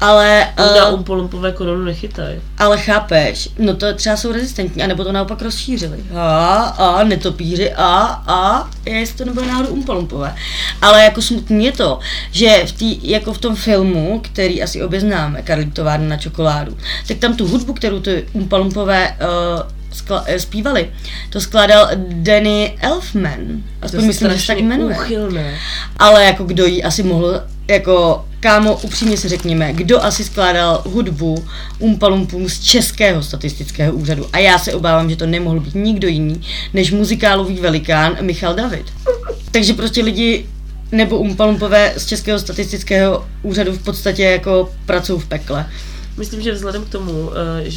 Ale, Na uh, umpolumpové koronu nechytaj. ale chápeš, no to třeba jsou rezistentní, anebo to naopak rozšířili. A, a, netopíři, a, a, jestli to nebude náhodou umpalumpové. Ale jako smutný je to, že v tý, jako v tom filmu, který asi obě známe, Karlík továrna na čokoládu, tak tam tu hudbu, kterou ty umpalumpové uh, skla- eh, zpívali, to skládal Danny Elfman. Aspoň myslím, že se tak jmenuje. Úchylné. Ale jako kdo jí asi mohl, jako kámo, upřímně si řekněme, kdo asi skládal hudbu Umpalumpům z Českého statistického úřadu. A já se obávám, že to nemohl být nikdo jiný, než muzikálový velikán Michal David. Takže prostě lidi nebo Umpalumpové z Českého statistického úřadu v podstatě jako pracují v pekle. Myslím, že vzhledem k tomu, eh,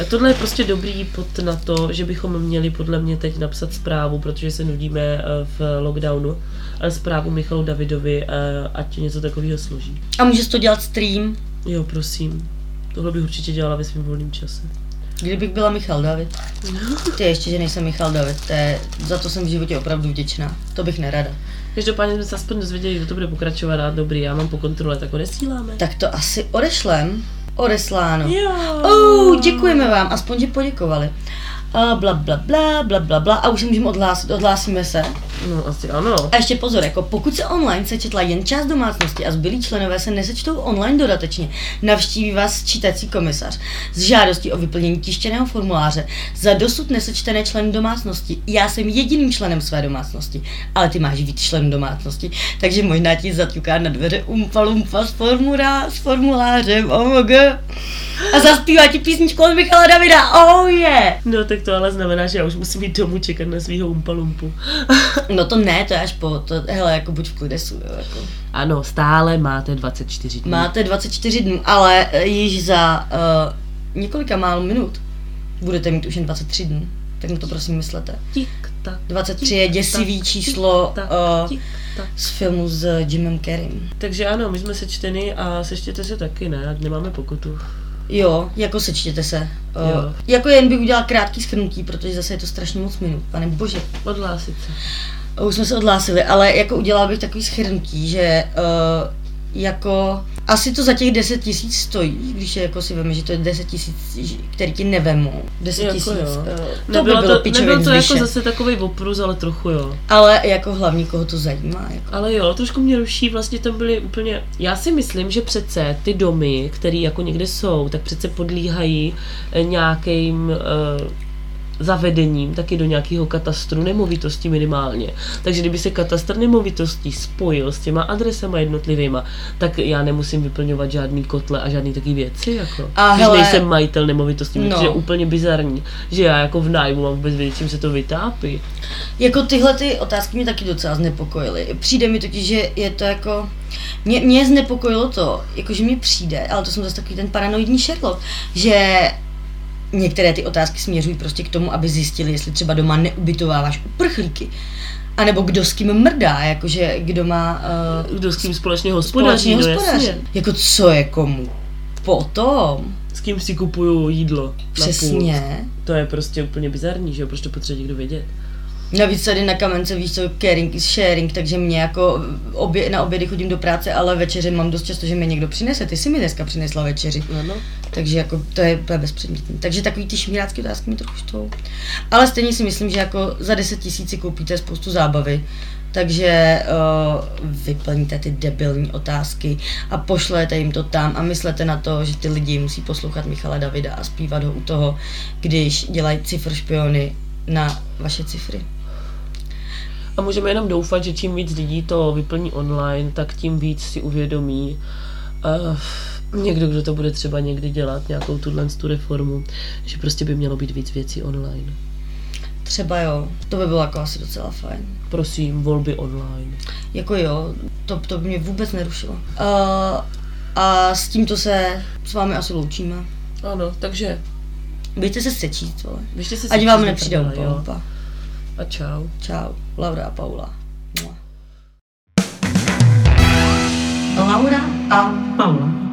že tohle je prostě dobrý pod na to, že bychom měli podle mě teď napsat zprávu, protože se nudíme eh, v lockdownu, ale zprávu Michalu Davidovi, eh, ať něco takového složí. A můžeš to dělat stream, Jo, prosím. Tohle bych určitě dělala ve svém volném čase. kdybych byla Michal David. Ty ještě, že nejsem Michal David, to je, za to jsem v životě opravdu vděčná. To bych nerada. Každopádně jsme se aspoň dozvěděli, že to bude pokračovat a dobrý, já mám po kontrole, tak odesíláme. Tak to asi odešlem. Odesláno. Jo. Oh, děkujeme vám, aspoň, že poděkovali. Uh, bla, bla, bla, bla, bla, bla. A už se můžeme odhlásit, odhlásíme se. No, asi ano. A ještě pozor, jako pokud se online sečetla jen část domácnosti a zbylí členové se nesečtou online dodatečně, navštíví vás čítací komisař s žádostí o vyplnění tištěného formuláře za dosud nesečtené členy domácnosti. Já jsem jediným členem své domácnosti, ale ty máš víc členů domácnosti, takže možná ti zaťuká na dveře umpa lumpa s, formulá, s formulářem, oh a zaspívá ti písničku od Michala Davida, oh yeah! No tak to ale znamená, že já už musím jít domů čekat na svýho umpalumpu. No to ne, to je až po, to, hele, jako buď v klidesu, jo, jako. Ano, stále máte 24 dní. Máte 24 dnů, ale eh, již za uh, několika málo minut budete mít už jen 23 dnů. Tak na to prosím myslete. Tik, tak, 23 je děsivý tak, číslo tak, uh, tik, tak. z filmu s Jimem Carreym. Takže ano, my jsme sečteni a sečtěte se taky, ne? Nemáme pokutu. Jo, jako sečtěte se. Uh, Jo. jako jen bych udělal krátký schrnutí, protože zase je to strašně moc minut, pane bože. Odhlásit se. Už jsme se odhlásili, ale jako udělal bych takový schrnutí, že uh, jako asi to za těch 10 tisíc stojí, když je jako si veme, že to je 10 tisíc, který ti nevemu. 10 Jako tisíc, jo. uh, to Nebylo by bylo to, nebyl to jako zase takový opruz, ale trochu jo. Ale jako hlavní, koho to zajímá. Jako. Ale jo, trošku mě ruší, vlastně tam byly úplně, já si myslím, že přece ty domy, které jako někde jsou, tak přece podlíhají eh, nějakým uh, zavedením taky do nějakého katastru nemovitostí minimálně. Takže kdyby se katastr nemovitostí spojil s těma adresama jednotlivýma, tak já nemusím vyplňovat žádný kotle a žádný taky věci. Jako. A Když hele- nejsem majitel nemovitostí, No. no. je úplně bizarní, že já jako v nájmu mám vůbec vědět, čím se to vytápí. Jako tyhle ty otázky mě taky docela znepokojily. Přijde mi totiž, že je to jako... Mě, mě znepokojilo to, jako že mi přijde, ale to jsem zase takový ten paranoidní Sherlock, že některé ty otázky směřují prostě k tomu, aby zjistili, jestli třeba doma neubytováváš uprchlíky. A nebo kdo s kým mrdá, jakože kdo má uh, Kdo s kým společně hospodaří, společný no hospodář. jasně. Jako co je komu? Potom, S kým si kupuju jídlo na půl. přesně. To je prostě úplně bizarní, že jo, proč to potřebuje někdo vědět. Navíc tady na kamence víš co, caring is sharing, takže mě jako obě, na obědy chodím do práce, ale večeře mám dost často, že mi někdo přinese. Ty si mi dneska přinesla večeři. Ano. Takže jako to je, je bezpředmětný. Takže takový ty šmírácké otázky mi trochu štvou. Ale stejně si myslím, že jako za 10 tisíc si koupíte spoustu zábavy. Takže uh, vyplníte ty debilní otázky a pošlete jim to tam a myslete na to, že ty lidi musí poslouchat Michala Davida a zpívat ho u toho, když dělají cifr špiony na vaše cifry. A můžeme jenom doufat, že čím víc lidí to vyplní online, tak tím víc si uvědomí uh, někdo, kdo to bude třeba někdy dělat, nějakou tuhle tu reformu, že prostě by mělo být víc věcí online. Třeba jo, to by bylo jako asi docela fajn. Prosím, volby online. Jako jo, to, to by mě vůbec nerušilo. Uh, a s tímto se s vámi asi loučíme. Ano, takže Bějte se sečít, vole. běžte se Ať sečíst vám nepřijde úplně. A čau. Čau, Laura a Paula. Mua. Laura a Paula.